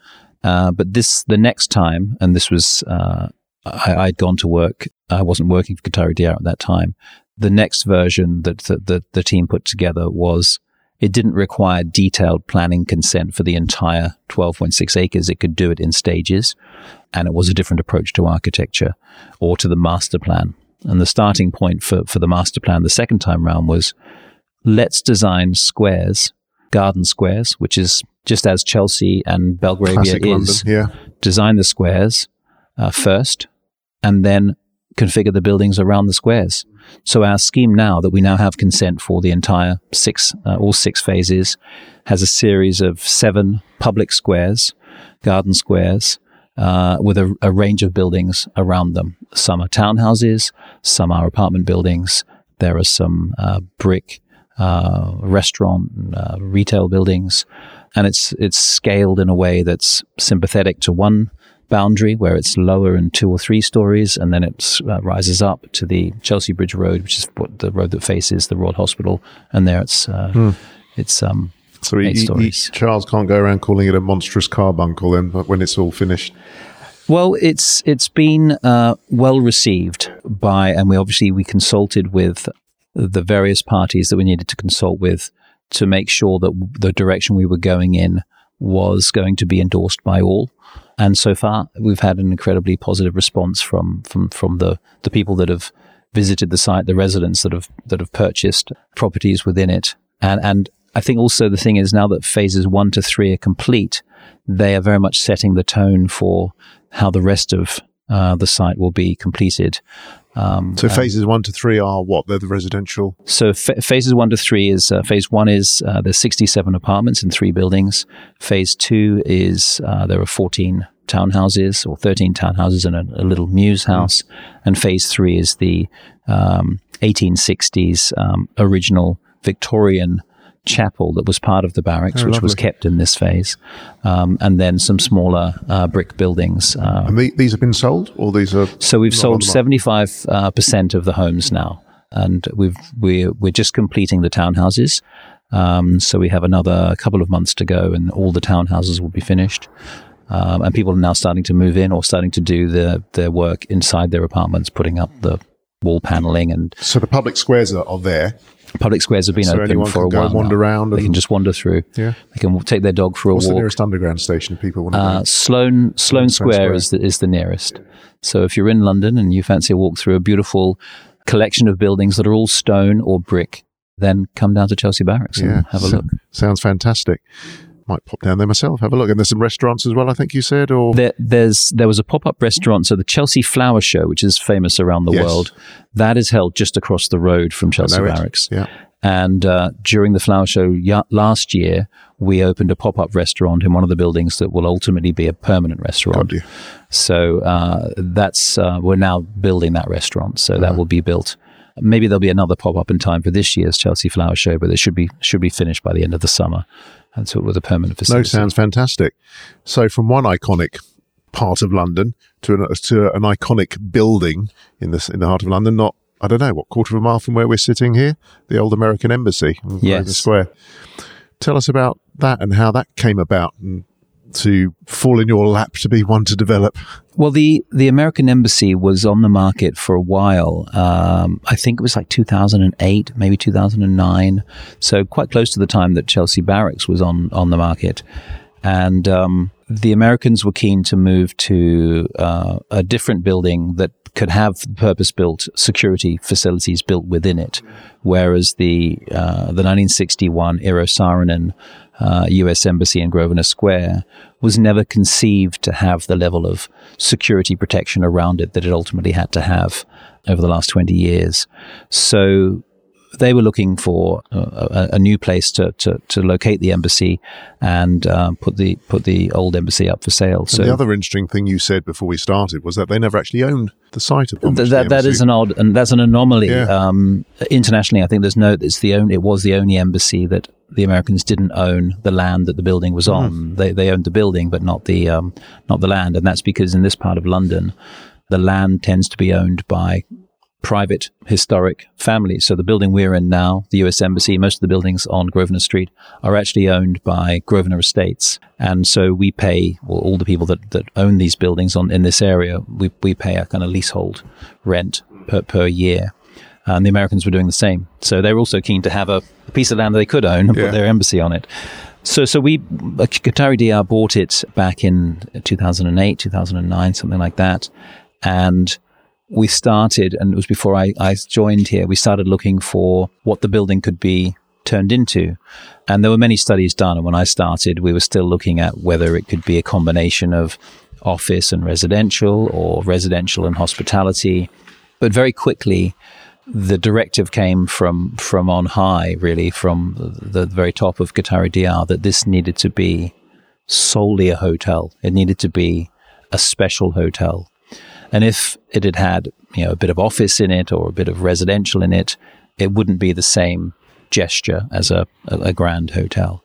Uh, but this, the next time, and this was, uh, I, had gone to work. I wasn't working for Qatari Diar at that time. The next version that the team put together was it didn't require detailed planning consent for the entire 12.6 acres. It could do it in stages. And it was a different approach to architecture or to the master plan. And the starting point for, for the master plan the second time round was let's design squares, garden squares, which is just as Chelsea and Belgravia Classic is. London, yeah. Design the squares uh, first and then configure the buildings around the squares. So our scheme now that we now have consent for the entire six, uh, all six phases, has a series of seven public squares, garden squares, uh, with a, a, range of buildings around them. Some are townhouses, some are apartment buildings. There are some uh, brick uh, restaurant, uh, retail buildings, and it's it's scaled in a way that's sympathetic to one boundary where it's lower in two or three stories, and then it uh, rises up to the Chelsea Bridge Road, which is what the road that faces the Royal Hospital, and there it's uh, hmm. it's um. So he, he, Charles can't go around calling it a monstrous carbuncle then, but when it's all finished. Well, it's it's been uh, well received by, and we obviously we consulted with the various parties that we needed to consult with to make sure that the direction we were going in was going to be endorsed by all. And so far, we've had an incredibly positive response from from from the the people that have visited the site, the residents that have that have purchased properties within it, and and I think also the thing is now that phases one to three are complete, they are very much setting the tone for how the rest of uh, the site will be completed. Um, so phases one to three are what? They're the residential. So phases one to three is uh, phase one is uh, there's 67 apartments in three buildings. Phase two is uh, there are 14 townhouses or 13 townhouses and a, a little mews hmm. house. Mm. And phase three is the um, 1860s um, original Victorian chapel that was part of the barracks, oh, which lovely. was kept in this phase, um, and then some smaller uh, brick buildings. Uh, and the, these have been sold, or these are? So we've sold seventy five uh, percent of the homes now, and we've we're we're just completing the townhouses. Um, so we have another couple of months to go, and all the townhouses will be finished. Um, and people are now starting to move in or starting to do the, their work inside their apartments, putting up the wall paneling and So the public squares are, are there. public squares have been So open for a while. and wander now. around They and- can just wander through. Yeah. They can take their dog for a What's the walk. nearest underground station people want to Uh, go? Sloane Sloane Square, Square. is the, is the nearest. So if you're in London and you fancy a walk through a beautiful collection of buildings that are all stone or brick, then come down to Chelsea Barracks and Yeah. have a So- look. Sounds fantastic. Might pop down there myself, have a look. And there's some restaurants as well, I think you said, or There, there's there was a pop up restaurant, so the Chelsea Flower Show, which is famous around the Yes. world, that is held just across the road from Chelsea. Barracks. yeah. And uh, during the flower show y- last year, we opened a pop up restaurant in one of the buildings that will ultimately be a permanent restaurant. So uh, that's uh, we're now building that restaurant. So Uh-huh. that will be built. Maybe there'll be another pop up in time for this year's Chelsea Flower Show, but it should be should be finished by the end of the summer, and so with a permanent No, sounds fantastic. So from one iconic part of London to an, to an iconic building in the in the heart of London, not I don't know what quarter of a mile from where we're sitting here, the old American Embassy in Yes. Square. Tell us about that and how that came about and to fall in your lap to be one to develop. Well, the the American Embassy was on the market for a while. Um, I think it was like 2008, maybe 2009. So quite close to the time that Chelsea Barracks was on on the market, and um, the Americans were keen to move to uh, a different building that could have purpose built security facilities built within it, whereas the uh, the 1961 Eero Saarinen uh, U.S. Embassy in Grosvenor Square was never conceived to have the level of security protection around it that it ultimately had to have over the last 20 years. So they were looking for a, a, a new place to, to, to locate the embassy and uh, put the put the old embassy up for sale. So and the other interesting thing you said before we started was that they never actually owned the site of Th- the that that is an odd and that's an anomaly. Yeah. Um, internationally, I think there's no. It's the only. It was the only embassy that the Americans didn't own the land that the building was on. They they owned the building, but not the um, not the land, and that's because in this part of London, the land tends to be owned by private historic families. So the building we're in now, the US Embassy, most of the buildings on Grosvenor Street are actually owned by Grosvenor Estates. And so we pay, well, all the people that, that own these buildings on in this area, we, we pay a kind of leasehold rent per, per year. And the Americans were doing the same. So they were also keen to have a, piece of land that they could own and Yeah. put their embassy on it. So, so we, uh, Qatari Diar bought it back in 2008, 2009, something like that. And we started, and it was before I, I joined here, we started looking for what the building could be turned into. And there were many studies done. And when I started, we were still looking at whether it could be a combination of office and residential or residential and hospitality. But very quickly, the directive came from, from on high, really, from the, the very top of Qatari Diar, that this needed to be solely a hotel. It needed to be a special hotel. And if it had had, you know, a bit of office in it or a bit of residential in it, it wouldn't be the same gesture as a, a, grand hotel.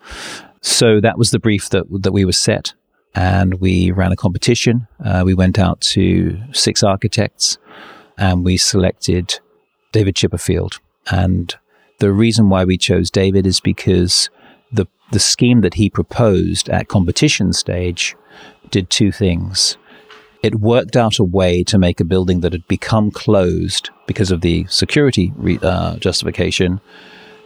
So that was the brief that that we were set, and we ran a competition. Uh, we went out to six architects, and we selected David Chipperfield. And the reason why we chose David is because the the scheme that he proposed at competition stage did two things it worked out a way to make a building that had become closed because of the security re- uh, justification.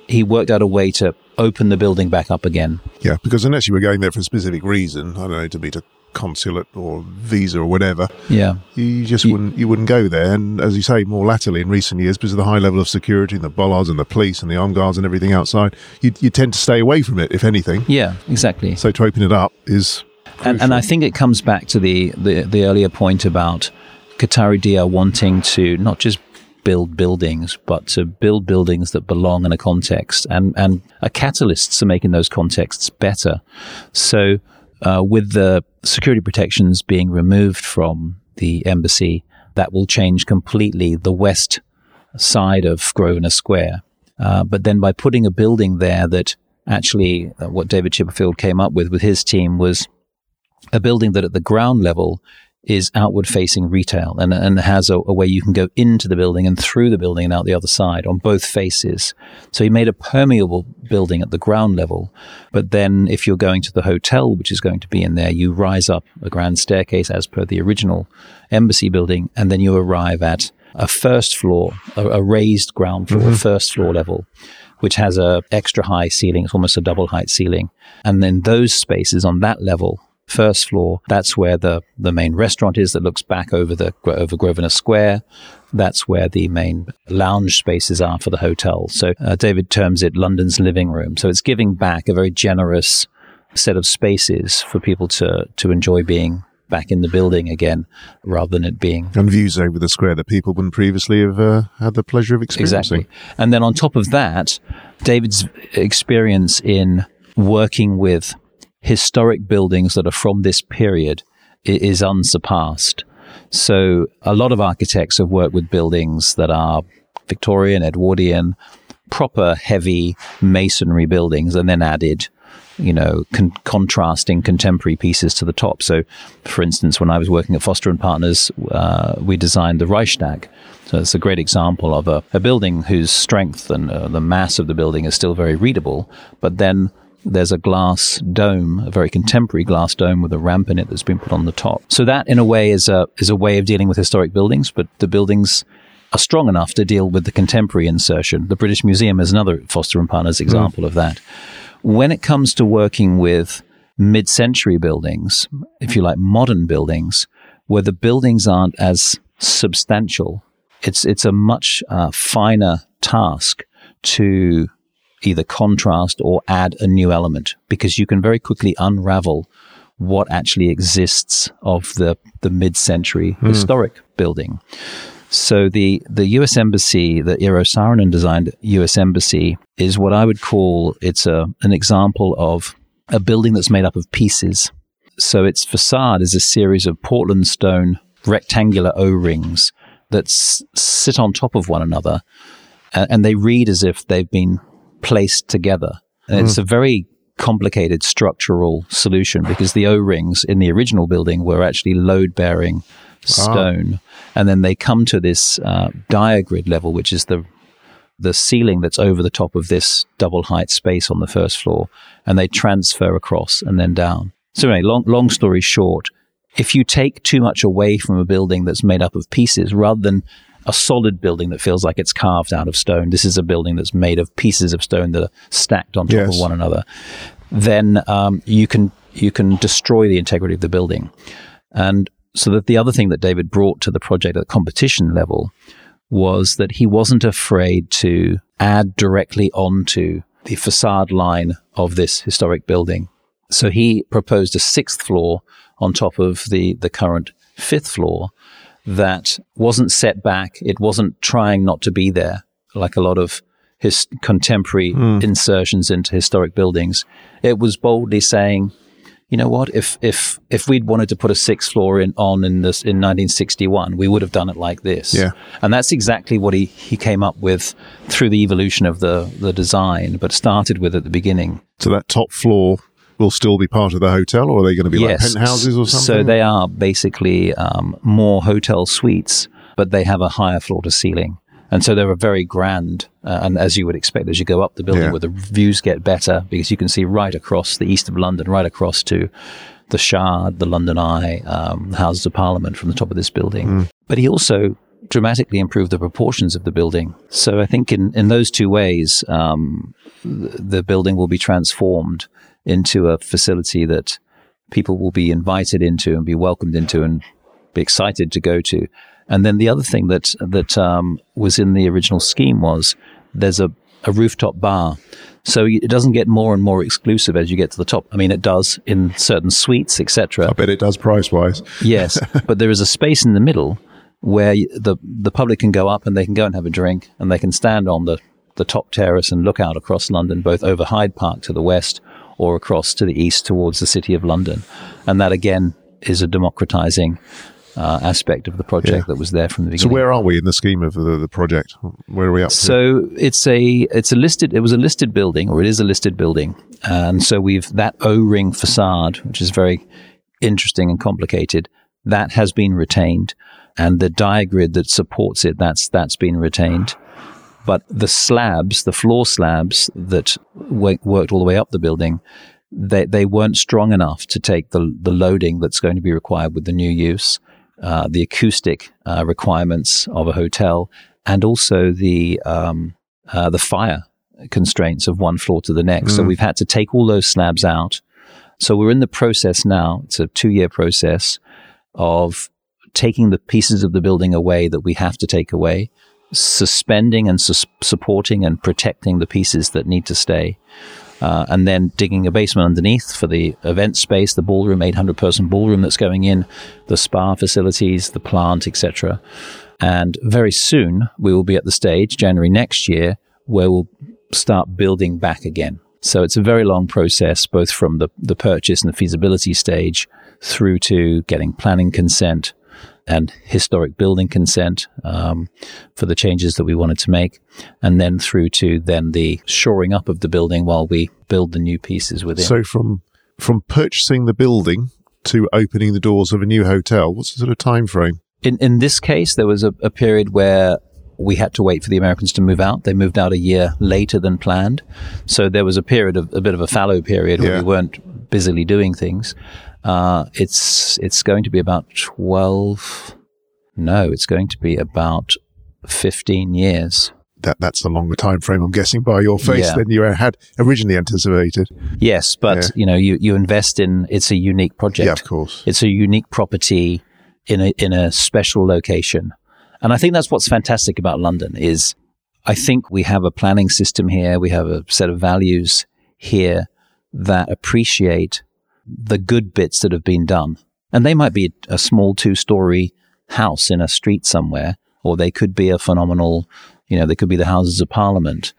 He worked out a way to open the building back up again. Yeah, because unless you were going there for a specific reason, I don't know, to meet a consulate or visa or whatever, Yeah, you just wouldn't you wouldn't go there. And as you say, more latterly in recent years, because of the high level of security and the bollards and the police and the armed guards and everything outside, you, you tend to stay away from it, if anything. yeah, exactly. So to open it up is And, and I think it comes back to the, the, the earlier point about Qatari Diar wanting to not just build buildings, but to build buildings that belong in a context and, and are catalysts to making those contexts better. So, uh, with the security protections being removed from the embassy, that will change completely the west side of Grosvenor Square. Uh, but then by putting a building there that actually uh, what David Chipperfield came up with with his team was a building that at the ground level is outward facing retail and, and has a, a, way you can go into the building and through the building and out the other side on both faces. So he made a permeable building at the ground level. But then if you're going to the hotel, which is going to be in there, you rise up a grand staircase as per the original embassy building, and then you arrive at a first floor, a, a raised ground floor, mm-hmm. first floor level which has a extra high ceiling. It's almost a double height ceiling. And then those spaces on that level first floor. That's where the, the main restaurant is that looks back over the over Grosvenor Square. That's where the main lounge spaces are for the hotel. So uh, David terms it London's living room. So it's giving back a very generous set of spaces for people to to enjoy being back in the building again, rather than it being and views over the square that people wouldn't previously have uh, had the pleasure of experiencing. Exactly, and then on top of that, David's experience in working with historic buildings that are from this period is unsurpassed. So a lot of architects have worked with buildings that are Victorian, Edwardian, proper heavy masonry buildings, and then added, you know, con- contrasting contemporary pieces to the top. So, for instance, when I was working at Foster and Partners, uh, we designed the Reichstag. So it's a great example of a, a building whose strength and uh, the mass of the building is still very readable, but then there's a glass dome, a very contemporary glass dome with a ramp in it that's been put on the top. So that, in a way, is a is a way of dealing with historic buildings, but the buildings are strong enough to deal with the contemporary insertion. The British Museum is another Foster and Partners example mm. of that. When it comes to working with mid-century buildings, if you like, modern buildings, where the buildings aren't as substantial, it's it's a much uh, finer task to either contrast or add a new element because you can very quickly unravel what actually exists of the, the mid-century mm. historic building. So the, the U.S. Embassy, the Eero Saarinen designed U.S. Embassy, is what I would call it's a an example of a building that's made up of pieces. So its facade is a series of Portland stone rectangular O-rings that s- sit on top of one another, and they read as if they've been placed together. And mm. it's a very complicated structural solution because the O rings in the original building were actually load bearing stone. And then they come to this uh, diagrid level, which is the the ceiling that's over the top of this double height space on the first floor, and they transfer across and then down. So anyway, long long story short, if you take too much away from a building that's made up of pieces, rather than a solid building that feels like it's carved out of stone. This is a building that's made of pieces of stone that are stacked on top yes. of one another. Then um, you can you can destroy the integrity of the building. And so that the other thing that David brought to the project at the competition level was that he wasn't afraid to add directly onto the facade line of this historic building. So he proposed a sixth floor on top of the, the current fifth floor that wasn't set back. It wasn't trying not to be there, like a lot of his contemporary mm. insertions into historic buildings. It was boldly saying, you know what? If if if we'd wanted to put a sixth floor in on in this in 1961, we would have done it like this. Yeah, and that's exactly what he he came up with through the evolution of the the design, but started with at the beginning. So that top floor will still be part of the hotel, or are they going to be yes. like penthouses or something? So they are basically um, more hotel suites, but they have a higher floor to ceiling. And so they're a very grand, uh, and as you would expect, as you go up the building, yeah. where the views get better because you can see right across the east of London, right across to the Shard, the London Eye, um, the Houses of Parliament from the top of this building. Mm. But he also dramatically improved the proportions of the building. So I think in, in those two ways, um, the building will be transformed into a facility that people will be invited into and be welcomed into and be excited to go to. And then the other thing that that um, was in the original scheme was there's a, a rooftop bar, so it doesn't get more and more exclusive as you get to the top. I mean, it does in certain suites, etc. I bet it does price wise. yes, but there is a space in the middle where the the public can go up and they can go and have a drink and they can stand on the the top terrace and look out across London, both over Hyde Park to the west or across to the east towards the city of London. And that again is a democratizing uh, aspect of the project yeah. that was there from the beginning. So where are we in the scheme of the, the project? Where are we up? So to? it's a it's a listed it was a listed building or it is a listed building, and so we've that O ring facade, which is very interesting and complicated. that has been retained, and the diagrid that supports it that's that's been retained. But the slabs, the floor slabs that w- worked all the way up the building, they, they weren't strong enough to take the, the loading that's going to be required with the new use, uh, the acoustic uh, requirements of a hotel, and also the um, uh, the fire constraints of one floor to the next. Mm. So we've had to take all those slabs out. So we're in the process now. It's a two year process of taking the pieces of the building away that we have to take away, suspending and su- supporting and protecting the pieces that need to stay. Uh, and then digging a basement underneath for the event space, the ballroom, 800 person ballroom that's going in, the spa facilities, the plant, etc. And very soon we will be at the stage, January next year, where we'll start building back again. So it's a very long process, both from the, the purchase and the feasibility stage through to getting planning consent and historic building consent um, for the changes that we wanted to make, and then through to then the shoring up of the building while we build the new pieces within. So from from purchasing the building to opening the doors of a new hotel, what's the sort of time frame? In in this case, there was a, a period where we had to wait for the Americans to move out. They moved out a year later than planned. So there was a period of a bit of a fallow period where yeah. we weren't busily doing things. Uh, it's it's going to be about twelve. No, it's going to be about fifteen years. That that's a longer time frame, I'm guessing, by your face yeah. than you had originally anticipated. Yes, but yeah. you know, you, you invest in it's a unique project. Yeah, of course. It's a unique property in a in a special location. And I think that's what's fantastic about London is I think we have a planning system here. We have a set of values here that appreciate the good bits that have been done. And they might be a small two story house in a street somewhere, or they could be a phenomenal, you know, they could be the Houses of Parliament.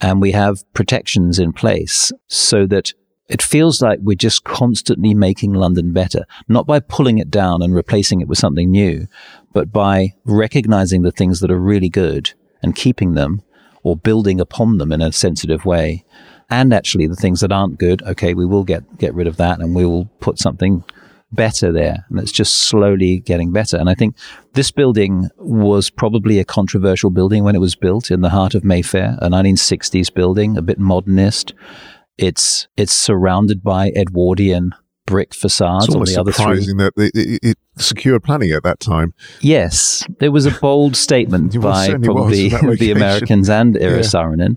And we have protections in place so that it feels like we're just constantly making London better, not by pulling it down and replacing it with something new, but by recognizing the things that are really good and keeping them or building upon them in a sensitive way. And actually the things that aren't good, okay, we will get, get rid of that and we will put something better there. And it's just slowly getting better. And I think this building was probably a controversial building when it was built in the heart of Mayfair, a 1960s building, a bit modernist. It's it's surrounded by Edwardian brick facades it's on the other surprising that it, it, it, secured planning at that time. Yes, there was a bold statement by probably the Americans and Eero yeah. Saarinen.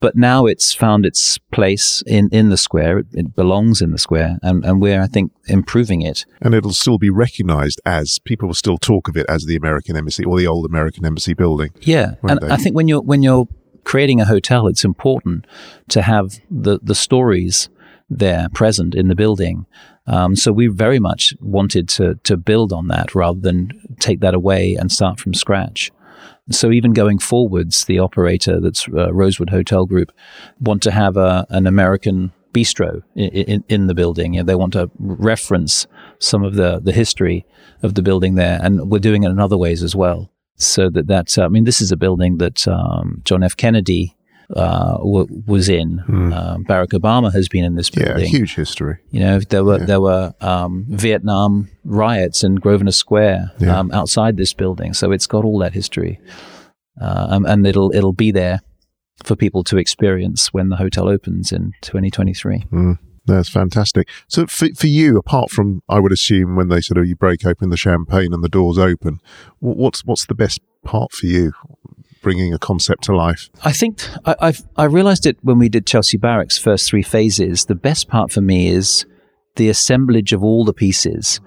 But now it's found its place in, in the square. It, it, belongs in the square, and, and we're, I think, improving it. And it'll still be recognized as people will still talk of it as the American Embassy or the old American Embassy building. Yeah, and they? I think when you're when you're creating a hotel, it's important to have the, the stories there present in the building. Um, so we very much wanted to to build on that rather than take that away and start from scratch. So even going forwards, the operator that's uh, Rosewood Hotel Group want to have a, an American bistro in, in, in the building. You know, they want to reference some of the the history of the building there, and we're doing it in other ways as well so that that uh, I mean, this is a building that um, John F. Kennedy uh, w- was in. Mm. Uh, Barack Obama has been in this building. Yeah, huge history. You know, there were yeah. there were um, Vietnam riots in Grosvenor Square yeah. um, outside this building, so it's got all that history, uh, and it'll it'll be there for people to experience when the hotel opens in 2023. Mm. That's fantastic. So for, for you, apart from, I would assume when they sort of, you break open the champagne and the doors open, what's, what's the best part for you? Bringing a concept to life. I think I, I've, I realized it when we did Chelsea Barracks first three phases. The best part for me is the assemblage of all the pieces.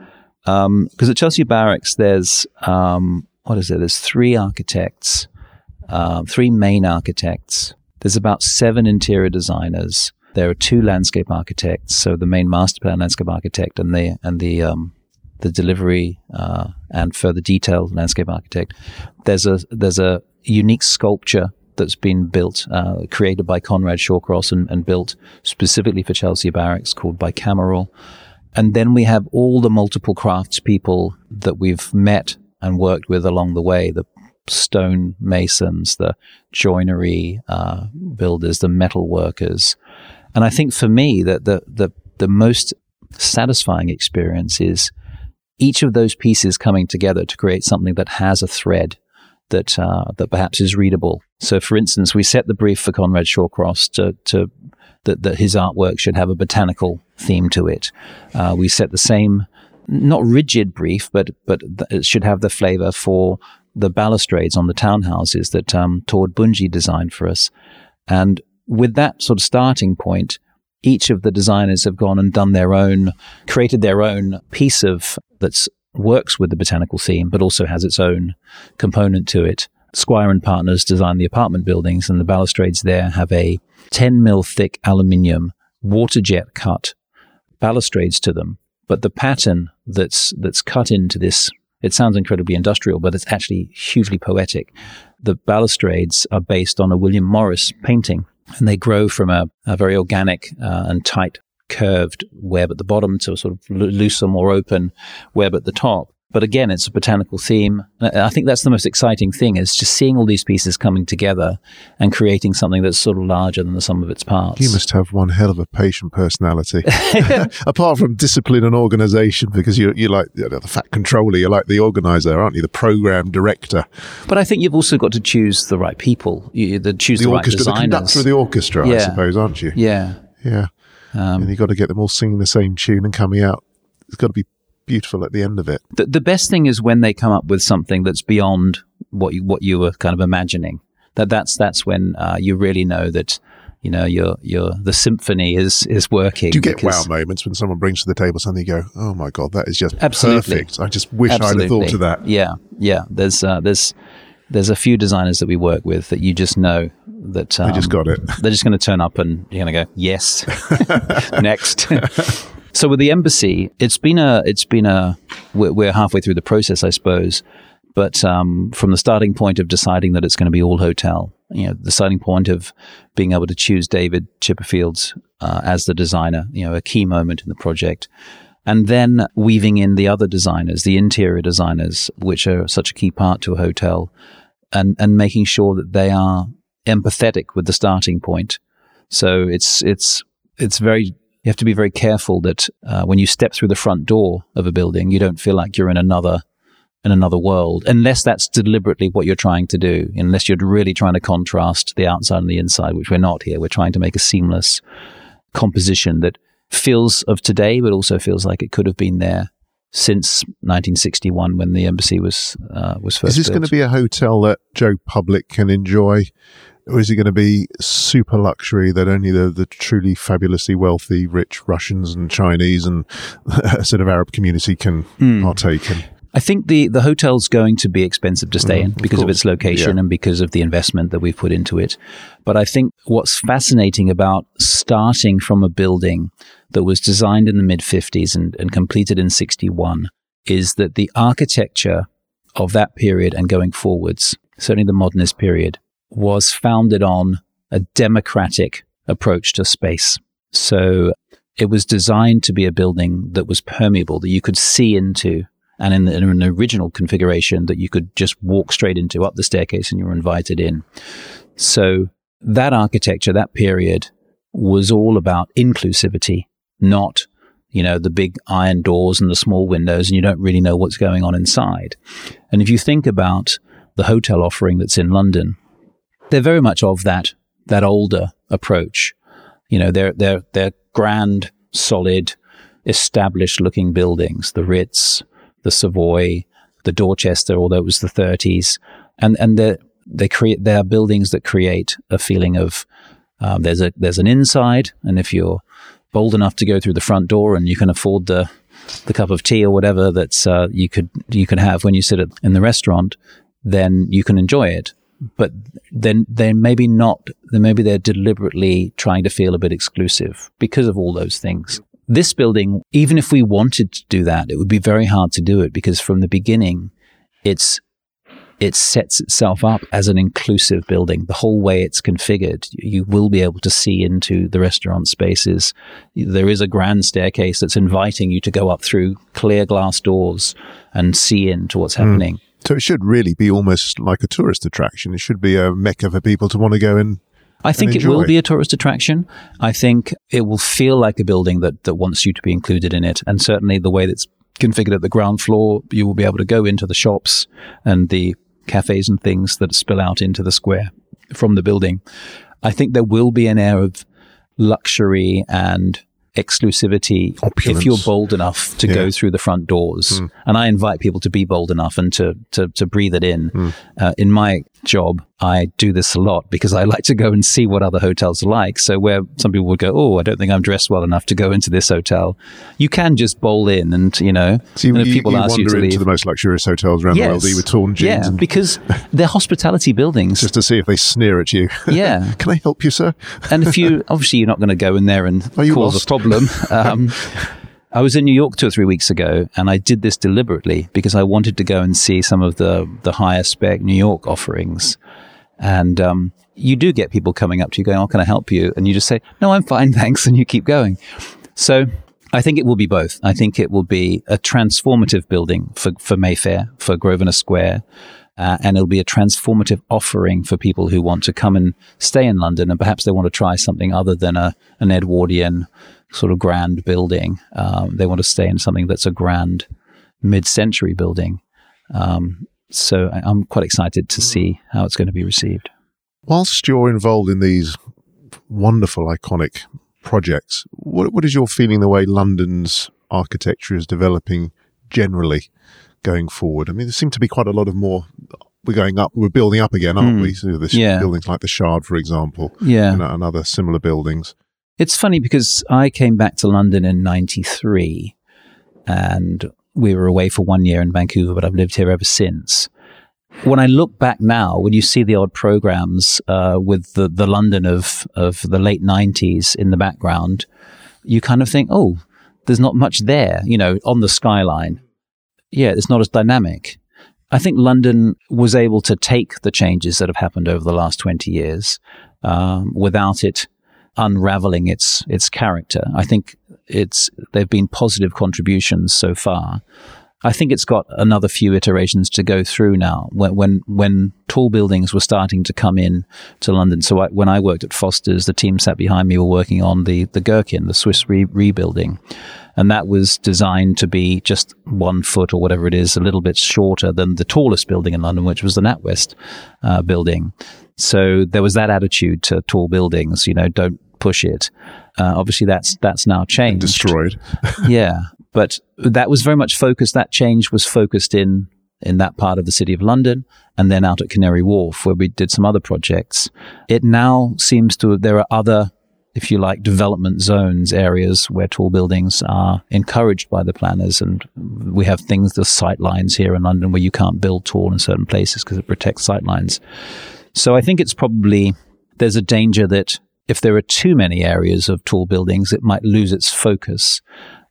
Because um, at Chelsea Barracks, there's um, what is it? There's three architects, uh, three main architects. There's about seven interior designers. There are two landscape architects, so the main master plan landscape architect and the and the um, the delivery uh, and further detailed landscape architect. There's a there's a unique sculpture that's been built, uh, created by Conrad Shawcross and, and, built specifically for Chelsea Barracks called Bicameral. And then we have all the multiple craftspeople that we've met and worked with along the way, the stone masons, the joinery uh, builders, the metal workers, and I think for me that the, the, the most satisfying experience is each of those pieces coming together to create something that has a thread that uh, that perhaps is readable. So, for instance, we set the brief for Conrad Shawcross to, to that, that his artwork should have a botanical theme to it. Uh, we set the same, not rigid brief, but but it should have the flavour for the balustrades on the townhouses that um, Tord Boontje designed for us. And with that sort of starting point, each of the designers have gone and done their own, created their own piece of that works with the botanical theme, but also has its own component to it. Squire and Partners designed the apartment buildings, and the balustrades there have a 10 mil thick aluminium water jet cut balustrades to them. But the pattern that's that's cut into this, it sounds incredibly industrial, but it's actually hugely poetic. The balustrades are based on a William Morris painting and they grow from a, a very organic uh, and tight curved web at the bottom to a sort of looser, more open web at the top. But again, it's a botanical theme. I think that's the most exciting thing is just seeing all these pieces coming together and creating something that's sort of larger than the sum of its parts. You must have one hell of a patient personality. Apart from discipline and organization, because you're, you're like you know, the fat controller, you're like the organizer, aren't you? The program director. But I think you've also got to choose the right people. You, the, choose the, the orchestra, right designers. the conductor of the orchestra, yeah. I suppose, aren't you? Yeah. Yeah. Um, and you've got to get them all singing the same tune and coming out. It's got to be beautiful at the end of it. The, the best thing is when they come up with something that's beyond what you, what you were kind of imagining. That that's that's when uh, you really know that you know your your the symphony is is working. Do you get wow moments when someone brings to the table something you go, oh my god, that is just absolutely. perfect. I just wish absolutely. I'd have thought of that. Yeah, yeah. There's uh, there's there's a few designers that we work with that you just know that um, they just got it. They're just going to turn up and you're going to go yes, next. so with the embassy, it's been a it's been a we're, we're halfway through the process, I suppose. But um, from the starting point of deciding that it's going to be all hotel, you know, the starting point of being able to choose David Chipperfield uh, as the designer, you know, a key moment in the project. And then weaving in the other designers, the interior designers, which are such a key part to a hotel, and, and making sure that they are empathetic with the starting point. So it's it's it's very you have to be very careful that uh, when you step through the front door of a building, you don't feel like you're in another in another world, unless that's deliberately what you're trying to do. Unless you're really trying to contrast the outside and the inside, which we're not here. We're trying to make a seamless composition that feels of today, but also feels like it could have been there since 1961 when the embassy was uh, was first. Is this built. going to be a hotel that Joe Public can enjoy, or is it going to be super luxury that only the, the truly fabulously wealthy, rich Russians and Chinese and a sort of Arab community can mm. partake in? I think the, the hotel's going to be expensive to stay mm, in because of, of, its location yeah. and because of the investment that we've put into it. But I think what's fascinating about starting from a building that was designed in the mid 50s and, and completed in 61 is that the architecture of that period and going forwards, certainly the modernist period, was founded on a democratic approach to space. So it was designed to be a building that was permeable, that you could see into, and in, the, in an original configuration that you could just walk straight into up the staircase and you were invited in. So that architecture, that period, was all about inclusivity not you know, the big iron doors and the small windows, and you don't really know what's going on inside. And if you think about the hotel offering that's in London, they're very much of that that older approach. You know, they're they're they're grand, solid, established looking buildings, the Ritz, the Savoy, the Dorchester, although it was the 30s, and and they they create they are buildings that create a feeling of um, there's a there's an inside, and if you're bold enough to go through the front door and you can afford the the cup of tea or whatever that's uh, you could you could have when you sit at, in the restaurant, then you can enjoy it. But then then maybe not. Then maybe they're deliberately trying to feel a bit exclusive because of all those things. This building, even if we wanted to do that, it would be very hard to do it because from the beginning, it's it sets itself up as an inclusive building. The whole way it's configured, you will be able to see into the restaurant spaces. There is a grand staircase that's inviting you to go up through clear glass doors and see into what's hmm. happening. Mm. So it should really be almost like a tourist attraction. It should be a mecca for people to want to go and I think it will be a tourist attraction. I think it will feel like a building that, that wants you to be included in it. And certainly the way that's configured at the ground floor. You will be able to go into the shops and the cafes and things that spill out into the square from the building. I think there will be an air of luxury and exclusivity Opulence. if you're bold enough to Yeah. go through the front doors. And I invite people to be bold enough and to to, to breathe it in. Uh, in my job, I do this a lot because I like to go and see what other hotels are like. So where some people would go, oh, I don't think I'm dressed well enough to go into this hotel, you can just bowl in and you know. So you, and if you, people you ask you wander to into leave, the most luxurious hotels around the world, with torn jeans, yeah, because they're hospitality buildings. just to see if they sneer at you. yeah, Can I help you, sir? and if you obviously you're not going to go in there and cause lost? a problem. Um, I was in New York two or three weeks ago, and I did this deliberately because I wanted to go and see some of the the higher spec New York offerings, and um, you do get people coming up to you going, "Oh, can I help you?" And you just say, "No, I'm fine, thanks," and you keep going. So. I think it will be both. I think it will be a transformative building for, for Mayfair, for Grosvenor Square, uh, and it'll be a transformative offering for people who want to come and stay in London, and perhaps they want to try something other than a an Edwardian sort of grand building. Um, they want to stay in something that's a grand mid-century building. Um, so I'm quite excited to see how it's going to be received. Whilst you're involved in these wonderful, iconic projects, what, what is your feeling the way London's architecture is developing generally going forward? I mean, there seem to be quite a lot of more. We're going up. We're building up again, aren't Hmm. we? So this Yeah. buildings like the Shard, for example, Yeah. and, and other similar buildings. It's funny because I came back to London in 93 and we were away for one year in Vancouver, but I've lived here ever since. When I look back now, when you see the odd programs uh, with the, the London of, of the late 90s in the background, you kind of think, oh, there's not much there, you know, on the skyline. Yeah, it's not as dynamic. I think London was able to take the changes that have happened over the last 20 years um, without it unraveling its its character. I think it's there've been positive contributions so far. I think it's got another few iterations to go through now. When when when tall buildings were starting to come in to London, so I, when I worked at Foster's, the team sat behind me were working on the the Gherkin, the Swiss re- rebuilding, and that was designed to be just one foot or whatever it is, a little bit shorter than the tallest building in London, which was the NatWest uh, building. So there was that attitude to tall buildings, you know, don't push it. Uh, obviously, that's that's now changed. Destroyed. yeah, but that was very much focused. That change was focused in in that part of the city of London, and then out at Canary Wharf, where we did some other projects. It now seems to there are other, if you like, development zones, areas where tall buildings are encouraged by the planners, and we have things, the sight lines here in London, where you can't build tall in certain places because it protects sight lines. So I think it's probably there's a danger that if there are too many areas of tall buildings, it might lose its focus.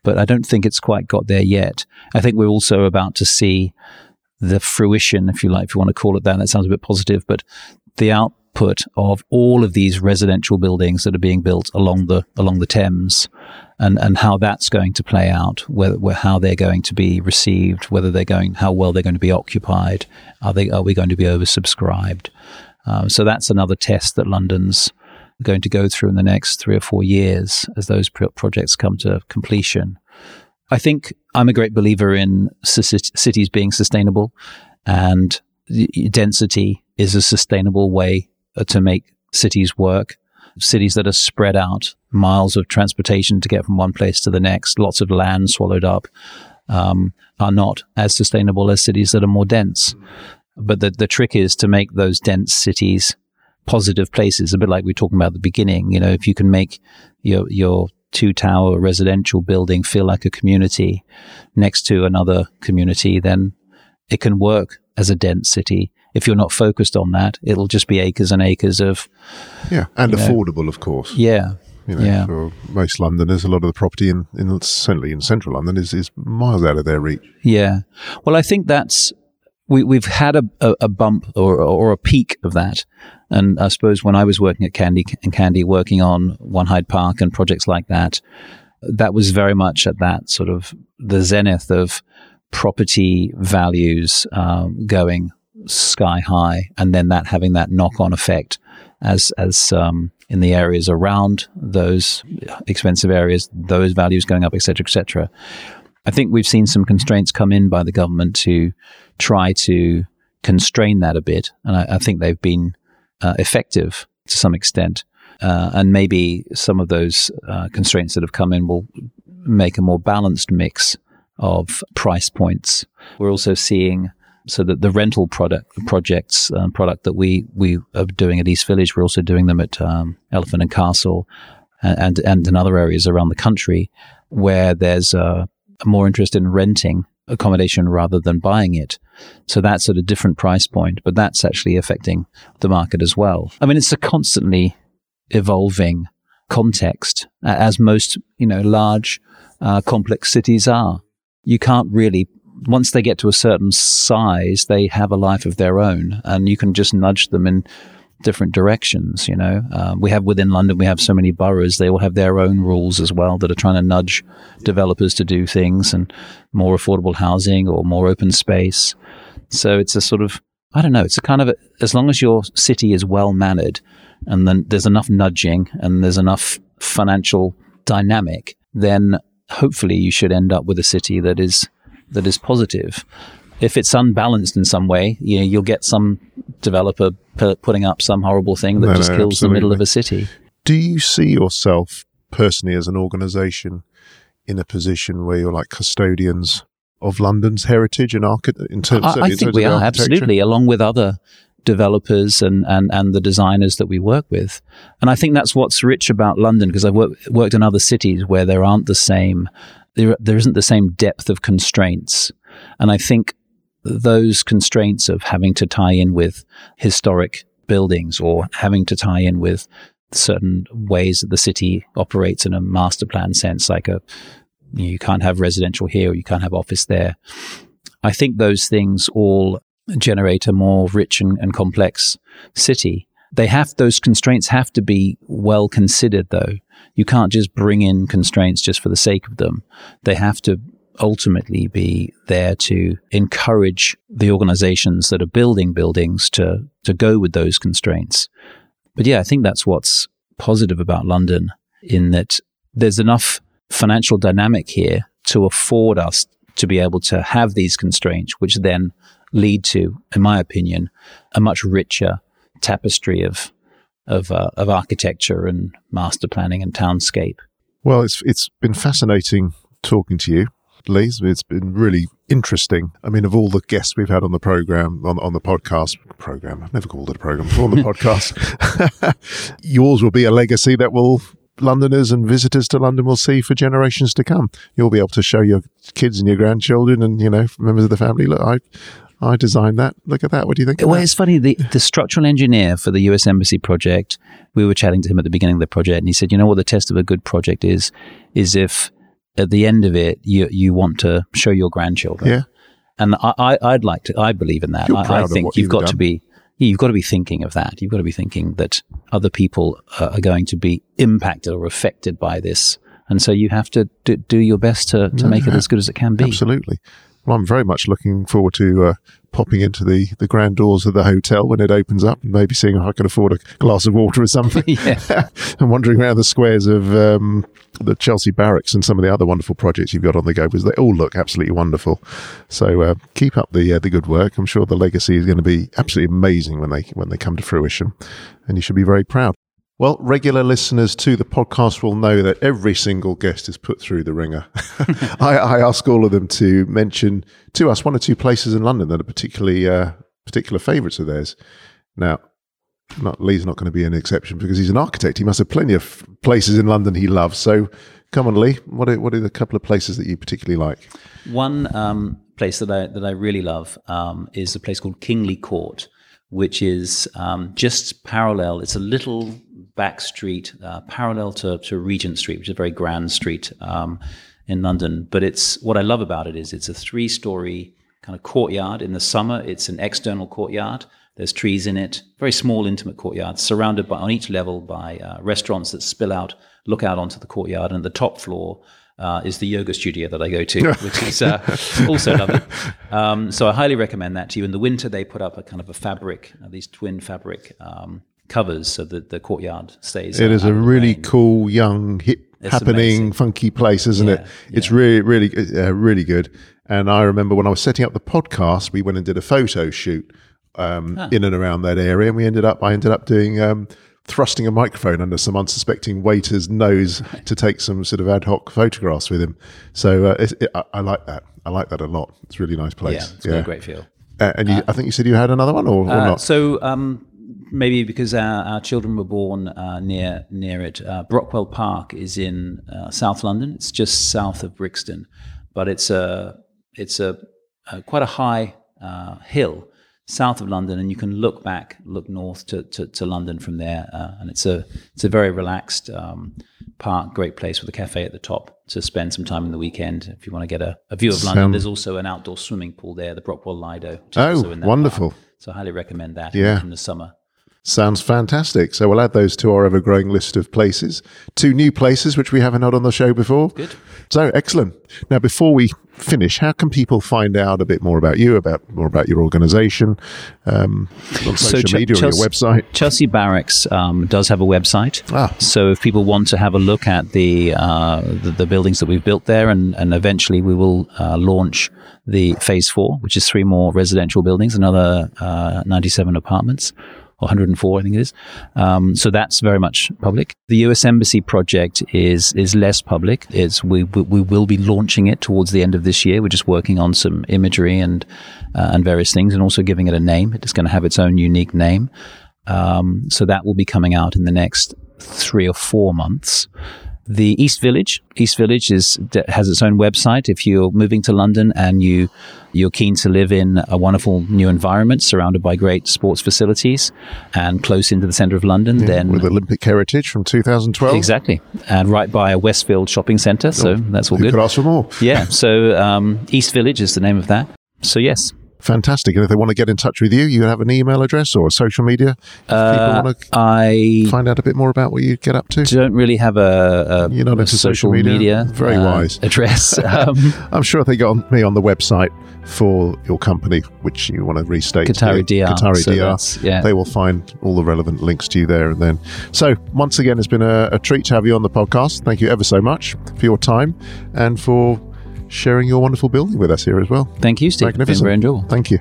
But I don't think it's quite got there yet. I think we're also about to see the fruition, if you like, if you want to call it that. That sounds a bit positive, but the output of all of these residential buildings that are being built along the along the Thames, and and how that's going to play out, whether, how they're going to be received, whether they're going, how well they're going to be occupied, are they are we going to be oversubscribed? Um, so that's another test that London's going to go through in the next three or four years as those pro- projects come to completion. I think I'm a great believer in c- cities being sustainable, and density is a sustainable way uh, to make cities work. Cities that are spread out, miles of transportation to get from one place to the next, lots of land swallowed up, um, are not as sustainable as cities that are more dense. But the, the trick is to make those dense cities positive places, a bit like we were talking about at the beginning. You know, if you can make your, your two tower residential building feel like a community next to another community, then it can work as a dense city. If you're not focused on that, it'll just be acres and acres of, Yeah, and You know. affordable, of course. yeah, You know, Yeah. for most Londoners, a lot of the property in, in certainly in central London is, is miles out of their reach. Yeah. Well, I think that's we we've had a, a, a bump or or a peak of that, and I suppose when I was working at Candy and Candy, working on One Hyde Park and projects like that, that was very much at that sort of the zenith of property values um, going sky high, and then that having that knock on effect as as um, in the areas around those expensive areas, those values going up, etc., etc I think we've seen some constraints come in by the government to try to constrain that a bit, and I, I think they've been uh, effective to some extent. Uh, and maybe some of those uh, constraints that have come in will make a more balanced mix of price points. We're also seeing so that the rental product projects um, product that we we are doing at East Village, we're also doing them at um, Elephant and Castle, and and in other areas around the country where there's a more interest in renting accommodation rather than buying it. So that's at a different price point, but that's actually affecting the market as well. I mean, it's a constantly evolving context, as most you know large, uh, complex cities are. You can't really once they get to a certain size, they have a life of their own, and you can just nudge them in different directions. You know, um, we have within London, we have so many boroughs; they all have their own rules as well that are trying to nudge developers to do things and more affordable housing or more open space. So it's a sort of I don't know. It's a kind of a, as long as your city is well mannered, and then there's enough nudging and there's enough financial dynamic, then hopefully you should end up with a city that is that is positive. If it's unbalanced in some way, you know, you'll get some developer p- putting up some horrible thing that No, just no, kills the middle of a city. Do you see yourself personally as an organisation in a position where you're like custodians of London's heritage and architecture? In terms, I, I in think we are absolutely, along with other developers and, and, and the designers that we work with. And I think that's what's rich about London because I've worked, worked in other cities where there aren't the same, there, there isn't the same depth of constraints. And I think those constraints of having to tie in with historic buildings or having to tie in with certain ways that the city operates in a master plan sense, like a you, can't have residential here or you can't have office there. I think those things all generate a more rich and, and complex city. They have those constraints have to be well considered though. You can't just bring in constraints just for the sake of them. They have to ultimately be there to encourage the organizations that are building buildings to to go with those constraints. But yeah, I think that's what's positive about London in that there's enough financial dynamic here to afford us to be able to have these constraints, which then lead to, in my opinion, a much richer tapestry of of, uh, of architecture and master planning and townscape. Well, it's it's been fascinating talking to you, Lee. It's been really interesting. I mean, of all the guests we've had on the program, on on the podcast program, I've never called it a program, before on the podcast, yours will be a legacy that will Londoners and visitors to London will see for generations to come. You'll be able to show your kids and your grandchildren and you know members of the family. Look, I I designed that. Look at that. What do you think? Well, it's funny. The, the structural engineer for the US Embassy project, we were chatting to him at the beginning of the project, and he said, "You know what the test of a good project is? Is if at the end of it, you you want to show your grandchildren." Yeah. And I, I I'd like to. I believe in that. I, I think you've you've got done. to be. yeah, You've got to be thinking of that. You've got to be thinking that other people uh, are going to be impacted or affected by this, and so you have to do, do your best to, to make it as good as it can be. Absolutely. Well, I'm very much looking forward to uh, popping into the, the grand doors of the hotel when it opens up and maybe seeing if I can afford a glass of water or something. And wandering around the squares of um, the Chelsea Barracks and some of the other wonderful projects you've got on the go because they all look absolutely wonderful. So uh, keep up the uh, the good work. I'm sure the legacy is going to be absolutely amazing when they when they come to fruition, and you should be very proud. Well, regular listeners to the podcast will know that every single guest is put through the wringer. I, I ask all of them to mention to us one or two places in London that are particularly uh, particular favourites of theirs. Now, not Lee's not going to be an exception because he's an architect. He must have plenty of places in London he loves. So, come on, Lee. What are, what are the couple of places that you particularly like? One um, place that I that I really love um, is a place called Kingly Court, which is um, just parallel. It's a little back street uh, parallel to, to Regent Street, which is a very grand street um, in London. But it's what I love about it is it's a three story kind of courtyard. In the summer, it's an external courtyard. There's trees in it, very small, intimate courtyard, surrounded by on each level by uh, restaurants that spill out, look out onto the courtyard, and the top floor uh, is the yoga studio that I go to, which is uh, also lovely. Um, so I highly recommend that to you. In the winter, they put up a kind of a fabric, uh, these twin fabric um, covers, so that the courtyard stays. It uh, is a really cool, young, hip It's happening, amazing. funky place, isn't it? Yeah, It's yeah. really, really, uh, really good. And I remember when I was setting up the podcast, we went and did a photo shoot um, Ah. in and around that area, and we ended up, I ended up doing. Um, Thrusting a microphone under some unsuspecting waiter's nose to take some sort of ad hoc photographs with him. So uh, it's, it, I, I like that. I like that a lot. It's a really nice place. Yeah, it's got a great feel. Uh, and you, I think you said you had another one, or, or Uh, not? so um, maybe because our, our children were born uh, near near it, uh, Brockwell Park is in uh, South London. It's just south of Brixton, but it's a it's a, a quite a high uh, hill south of London, and you can look back, look north to, to, to London from there, uh, and it's a it's a very relaxed um, park, great place with a cafe at the top to spend some time in the weekend if you want to get a, a view of London. Sound- There's also an outdoor swimming pool there, the Brockwell Lido. which is also Oh, wonderful. park. So I highly recommend that Yeah. in the summer. Sounds fantastic. So we'll add those to our ever growing list of places. Two new places which we haven't had on the show before. Good. So excellent. Now, before we finish, how can people find out a bit more about you, about more about your organisation, um, on So social Ch- media or your Chelsea- website? Chelsea Barracks um, does have a website. Ah. So if people want to have a look at the uh, the, the buildings that we've built there, and, and eventually we will uh, launch the phase four, which is three more residential buildings, another uh, 97 apartments. Or 104, I think it is. Um, so that's very much public. The U.S. Embassy project is is less public. It's we we, we will be launching it towards the end of this year. We're just working on some imagery and uh, and various things, and also giving it a name. It's going to have its own unique name. Um, so that will be coming out in the next three or four months. The East Village, East Village is has its own website. If you're moving to London and you you're keen to live in a wonderful new environment surrounded by great sports facilities and close into the centre of London, then With Olympic Heritage from 2012. exactly, and right by a Westfield shopping centre. So that's all good. could ask for more? Yeah. So um, East Village is the name of that. So yes, Fantastic. And if they want to get in touch with you, you have an email address or social media. If people Uh, want to I find out a bit more about what you get up to. don't really have a, a You're not a into social social media? media, Very uh, wise. address. Um, I'm sure if they got on me on the website for your company, which you want to restate, Qatari Diar, DR. Qatari So DR, yeah. they will find all the relevant links to you there and then. So once again, it's been a, a treat to have you on the podcast. Thank you ever so much for your time and for sharing your wonderful building with us here as well. Thank you, Steve. It's been Magnificent. very enjoyable. Thank you.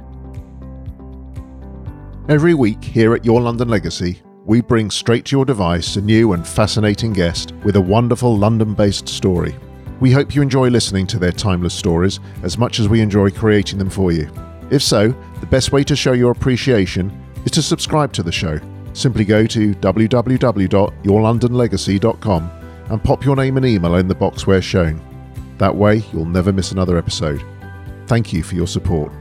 Every week here at Your London Legacy, we bring straight to your device a new and fascinating guest with a wonderful London based story. We hope you enjoy listening to their timeless stories as much as we enjoy creating them for you. If so, the best way to show your appreciation is to subscribe to the show. Simply go to www.yourlondonlegacy.com and pop your name and email in the box where shown. That way, you'll never miss another episode. Thank you for your support.